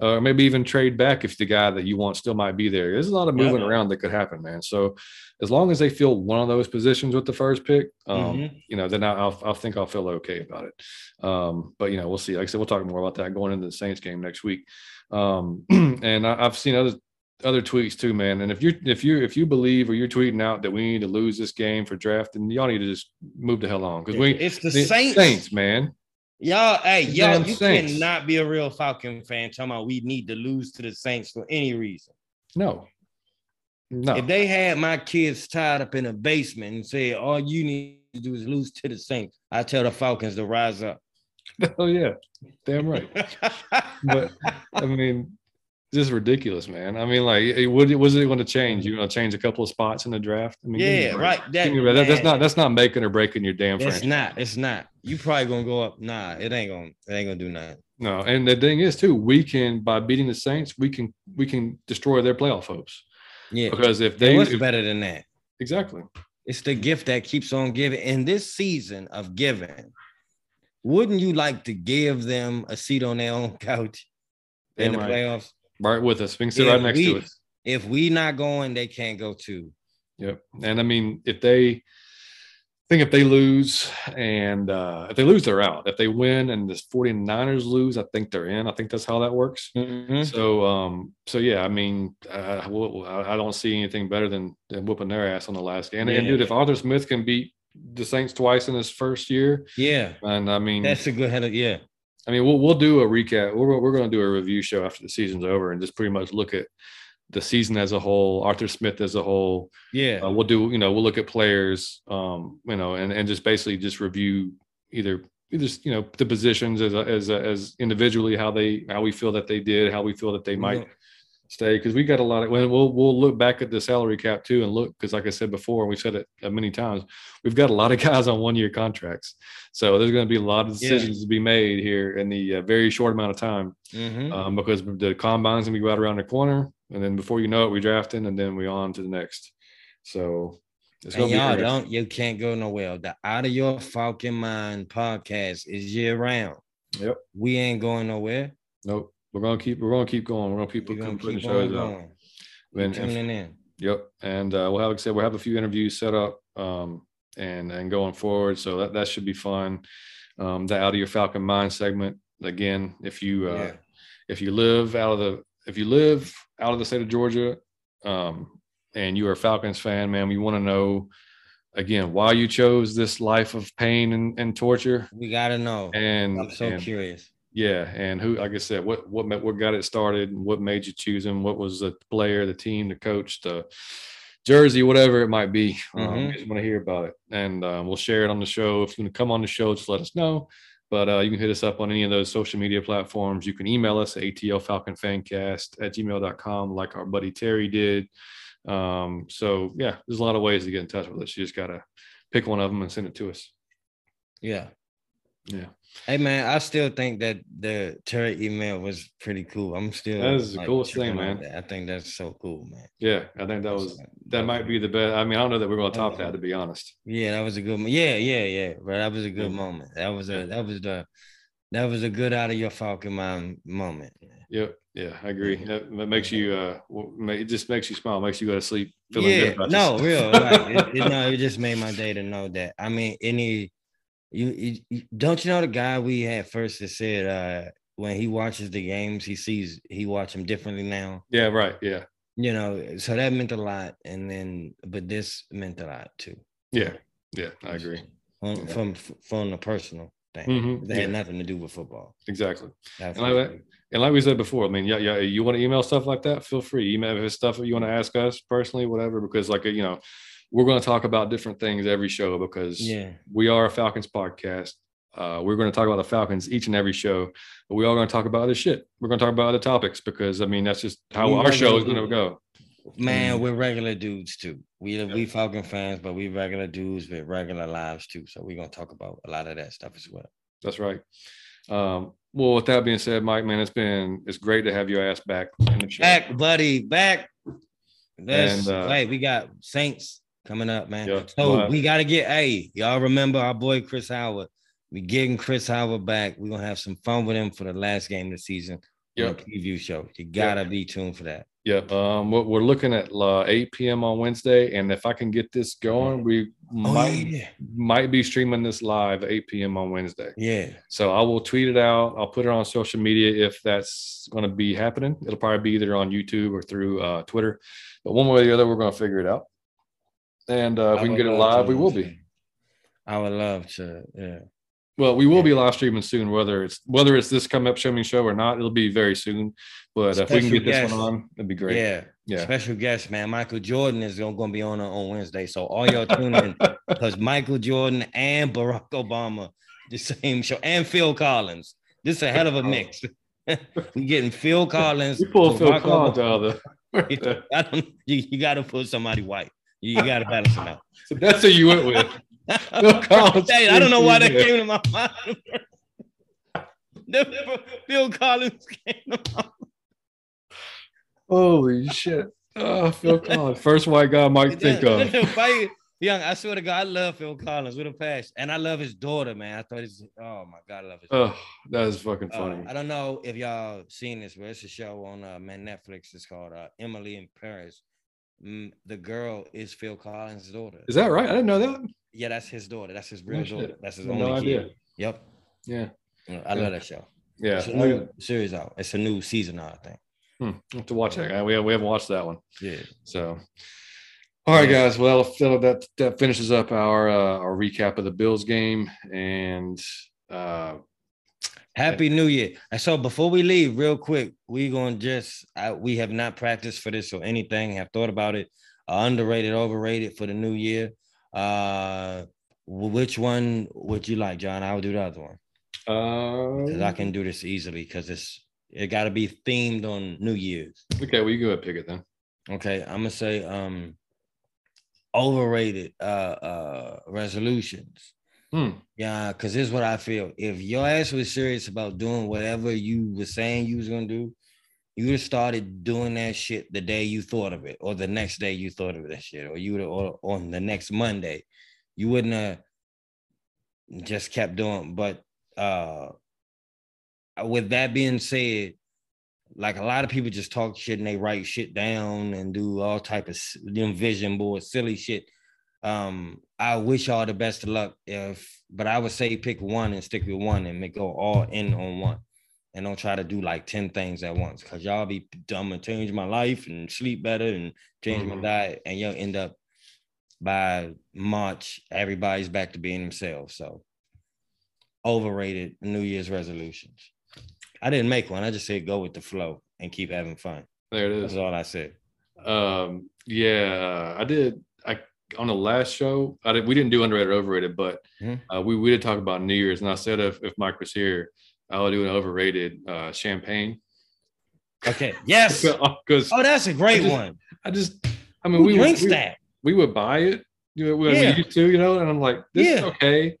Or maybe even trade back if the guy that you want still might be there. There's a lot of Yeah. moving around that could happen, man. So as long as they fill one of those positions with the first pick, um, Mhm. you know, then I- I'll I'll think I'll feel okay about it. Um, but you know, we'll see. Like I said, we'll talk more about that going into the Saints game next week. Um, and I, I've seen other other tweets too, man. And if you if you if you believe or you're tweeting out that we need to lose this game for draft, then y'all need to just move the hell on because we it's the, the Saints. man. Y'all, hey, y'all, you Saints. cannot be a real Falcon fan talking about we need to lose to the Saints for any reason. No, no, If they had my kids tied up in a basement and said all you need to do is lose to the Saints, I tell the Falcons to rise up. oh yeah, damn right. But I mean, just ridiculous, man. I mean, like, it, what was it going to change? You going to change a couple of spots in the draft? I mean, give me a yeah, right. That, Give me a break. That- that's not that's not making or breaking your damn It's franchise. not. It's not. You probably gonna go up. Nah, it ain't gonna. It ain't gonna do nothing. No, and the thing is too, we can by beating the Saints, we can we can destroy their playoff hopes Yeah. because if They they what's better than that? exactly It's the gift that keeps on giving. In this season of giving, wouldn't you like to give them a seat on their own couch in Damn the right. playoffs? Right with us, we can sit Yeah, right next to us. If we not going, they can't go too. Yep. And I mean, if they I think if they lose and uh, if they lose, they're out. If they win and the 49ers lose, I think they're in. I think that's how that works. Mhm. So, um, so yeah, I mean, uh, I I don't see anything better than, than whooping their ass on the last game. And, and dude, if Arthur Smith can beat the Saints twice in his first year, Yeah, and I mean, that's a good head of yeah. I mean, we'll we'll do a recap. We're we're going to do a review show after the season's over and just pretty much look at the season as a whole, Arthur Smith as a whole. Yeah. Uh, we'll do, you know, we'll look at players, um, you know, and and just basically just review either either you know the positions as a, as a, as individually how they how we feel that they did, how we feel that they might stay because we got a lot of when we'll we'll look back at the salary cap too and look because like I said before and we've said it uh, many times we've got a lot of guys on one year contracts so there's going to be a lot of Yeah. decisions to be made here in the uh, very short amount of time Mhm. um, because the combine's going to be right around the corner and then before you know it we drafting and then we on to the next so it's And going be y'all don't, you can't go nowhere. The Out of Your Falcon Mind podcast is year round. Yep. We ain't going nowhere. nope we're going to keep we're going to keep going we're going to keep We're gonna putting keep shows on out going. And- and in. Yep. And uh, we'll have, like I said, we'll have a few interviews set up um, and and going forward. So that, that should be fun. Um, the out of your Falcon mind segment again. If you uh, Yeah. if you live out of the if you live out of the state of Georgia, um, and you are a Falcons fan, man, we want to know again why you chose this life of pain and, and torture. We gotta know. And, I'm so and curious. Yeah, and who, like I said, what what what got it started, and what made you choose him? What was the player, the team, the coach, the jersey, whatever it might be? Um, Mhm. we just want to hear about it, and um, we'll share it on the show. If you want to come on the show, just let us know. But uh, you can hit us up on any of those social media platforms. You can email us at atlfalconfancast at gmail.com, like our buddy Terry did. Um, so yeah, there's a lot of ways to get in touch with us. You just gotta pick one of them and send it to us. Yeah. Yeah. Hey man, I still think that the Terry email was pretty cool. I'm still That is the like, coolest thing, man. I think that's so cool, man. Yeah, I think that was that might be the best. I mean, I don't know that we're going to top that, to be honest. Yeah, that was a good. Yeah, yeah, yeah. But that was a good Mhm. moment. That was a. That was the. That was a good out of your Falcon mind moment. Yep. Yeah, I agree. That, makes you uh, it just makes you smile, makes you go to sleep feeling yeah, good about no, real. Like, it, it- no, it just made my day to know that. I mean, any you, you, you- don't you know the guy we had first that said uh when he watches the games, he sees he watch them differently now. yeah, right. Yeah, You know, so that meant a lot. And then, but this meant a lot too. yeah, yeah. I agree. From Yeah. from, from the personal thing. Mhm, That had nothing to do with football. Exactly. That's And like, and like we said before, I mean, yeah, yeah. You want to email stuff like that? Feel free. Email if it's stuff you want to ask us personally, whatever. Because like you know, we're going to talk about different things every show because yeah. we are a Falcons podcast. Uh, we're going to talk about the Falcons each and every show, but we are going to talk about other shit. We're going to talk about other topics because I mean that's just how We our show is going to go. Man, Mm. we're regular dudes too. We we Falcon fans, but we regular dudes with regular lives too. So we're gonna talk about a lot of that stuff as well. That's right. Um, well, with that being said, Mike, man, it's been it's great to have your ass back in the show. Back, buddy, back. Let's And, uh, wait. We got Saints coming up, man. Yeah, so we gotta get. Hey, y'all remember our boy Chris Howard? We getting Chris Howard back. We're gonna have some fun with him for the last game of the season. the preview show. You gotta be tuned for that. Yeah, um, we're we're looking at uh, 8 p.m. on Wednesday, and if I can get this going, we might Oh, yeah. might be streaming this live 8 p.m. on Wednesday. Yeah. So I will tweet it out. I'll put it on social media if that's going to be happening. It'll probably be either on YouTube or through uh, Twitter, but one way or the other, we're going to figure it out. And uh, if we can get it live, we will be. I would love to. Yeah. Well, we will be live streaming soon, whether it's whether it's this come up streaming show or not. It'll be very soon. But if we can Special get this one on, it'd be great. Yeah. Yeah. Special guest, man. Michael Jordan is gonna, gonna be on on Wednesday. So all y'all tune in because Michael Jordan and Barack Obama, the same show, and Phil Collins. This is a hell of a mix. We're getting Phil Collins. We pulled Phil Collins out of the. I don't, you, you gotta put somebody white. You, you gotta balance them out. So that's who you went with. Phil Collins. Hey, I don't know why that came to my mind. Phil Collins came to my Holy shit. Oh, Phil Collins. First white guy I might think of. Young, I swear to God, I love Phil Collins with a passion, and I love his daughter, man. I thought it's oh my God, I love his. daughter. Oh, that is fucking Uh, funny. I don't know if y'all seen this, but it's a show on uh, man Netflix. It's called uh, Emily in Paris. The girl is Phil Collins' daughter. Is that right? I didn't know that. Yeah, that's his daughter. That's his Oh, real shit. daughter. That's his only no kid. idea. Yep. Yeah. Yeah, I love that show. Yeah. It's a new series out. It's a new season out, I think. Hmm, have to watch that. We, have, we haven't watched that one. Yeah. So, all right, guys. Well, that that finishes up our uh, our recap of the Bills game, and uh, Happy New Year. And so before we leave, real quick, we gonna just I, we have not practiced for this or anything, have thought about it. Uh, underrated, overrated for the new year. Uh which one would you like, John? I'll do the other one. Because I can do this easily because it's it gotta be themed on New Year's. okay, well, you go ahead pick it then. Okay, I'm gonna say um overrated uh uh resolutions. Hmm. Yeah, because this is what I feel. If your ass was serious about doing whatever you were saying you was gonna do, you would have started doing that shit the day you thought of it, or the next day you thought of that shit, or you would on the next Monday. You wouldn't have just kept doing. But uh with that being said, like a lot of people just talk shit and they write shit down and do all type of them vision board silly shit. Um, I wish y'all the best of luck. If, but I would say pick one and stick with one and make go all in on one, and don't try to do like ten things at once. Cause y'all be dumb and change my life and sleep better and change Mhm. my diet, and you'll end up by March everybody's back to being themselves. So overrated New Year's resolutions. I didn't make one. I just said go with the flow and keep having fun. There it is. That's all I said. Um, yeah, I did. On the last show, I did. We didn't do underrated, overrated, but Mhm. uh, we we did talk about New Year's, and I said if if Mike was here, I would do an overrated uh, champagne Okay. Yes. because Oh, that's a great I just- one. I just, I mean, Who we drinks we, that? we would buy it, you know, when Yeah. we used to, you know, and I'm like, this is Yeah. okay.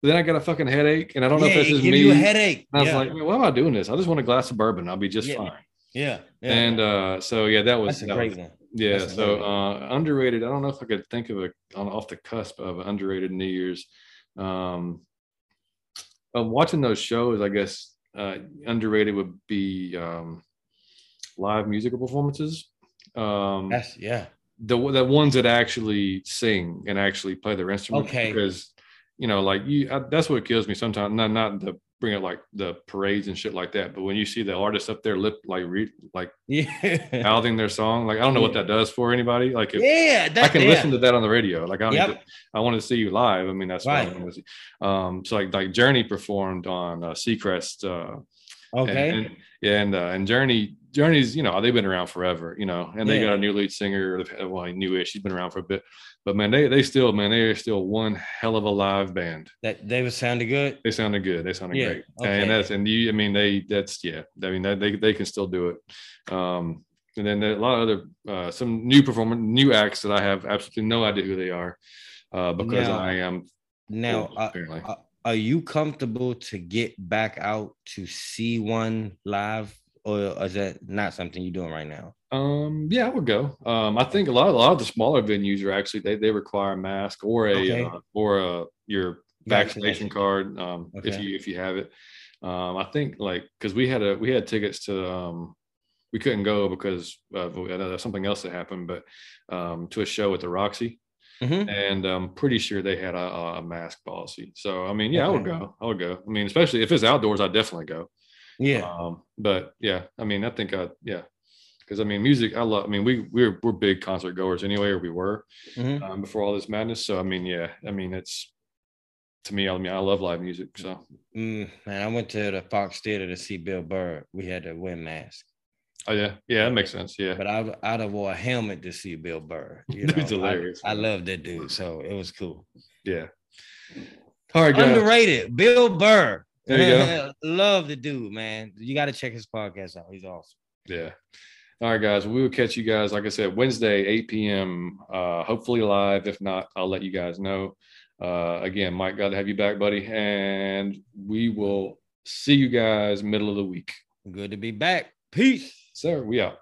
But then I got a fucking headache, and I don't know if this is me. you a And headache. I was yeah. like, "Man, why am I doing this? I just want a glass of bourbon. I'll be just Yeah. fine. yeah. yeah. And uh, so yeah, that was that's a great was- one. Yeah, That's so uh, underrated. I don't know if I could think of a on off the cusp of underrated New Year's. Um, um, watching those shows, I guess uh, underrated would be um, live musical performances. Um, That's yeah. the the ones that actually sing and actually play their instruments. Okay. Because you know, like you, I, that's what kills me sometimes. Not not the bring up like the parades and shit like that, but when you see the artists up there lip like read like Yeah. mouthing their song, like I don't know what that does for anybody. Like if, yeah. I can yeah. listen to that on the radio. Like I don't Yep. to, I want to see you live. I mean, that's what I Right. want to see. Um, so like like Journey performed on uh, Seacrest. Uh, Okay. and, and yeah, and uh, and Journey Journey's you know they've been around forever. You know, and they Yeah. got a new lead singer. Well, newish. She's been around for a bit, but man, they they still man they are still one hell of a live band. that they was sounding good. They sounded good. They sounded Yeah, great. okay. And that's and you. I mean, they that's yeah. I mean, that, they they can still do it. Um, and then there a lot of other uh, some new performance, new acts that I have absolutely no idea who they are, uh, because Now- I am Now, old, uh, apparently. uh, are you comfortable to get back out to see one live, or is that not something you're doing right now? Um, yeah, I would go. Um, I think a lot, a lot of the smaller venues are actually they, they require a mask or a Okay. uh, or a your vaccination Vaccination. card um, if you if you have it. Um, I think like because we had a we had tickets to um, we couldn't go because of I know there's something else that happened, but um, to a show at the Roxy, Mhm. and I'm pretty sure they had a, a mask policy. So I mean, yeah, I would go. I would go. I mean, especially if it's outdoors, I'd definitely go. Yeah. Um, but yeah, I mean, I think I yeah, because I mean, music. I love. I mean, we we're we're big concert goers anyway, or we were Mhm. um, before all this madness. So I mean, yeah, I mean, it's to me. I mean, I love live music. So Mm, man, I went to the Fox Theater to see Bill Burr. We had to wear masks, oh yeah, yeah, that makes sense. Yeah, but I I'd have wore a helmet to see Bill Burr. You know, I- hilarious, I, man. love that dude, so it was cool. yeah. All right, guys. Underrated, Bill Burr. There you go. love the dude, man. You got to check his podcast out. He's awesome. Yeah. All right, guys. We will catch you guys, like I said, Wednesday, 8 p.m. Uh, hopefully live. If not, I'll let you guys know. Uh, again, Mike, glad to have you back, buddy. And we will see you guys middle of the week. Good to be back. Peace. Sir, we out.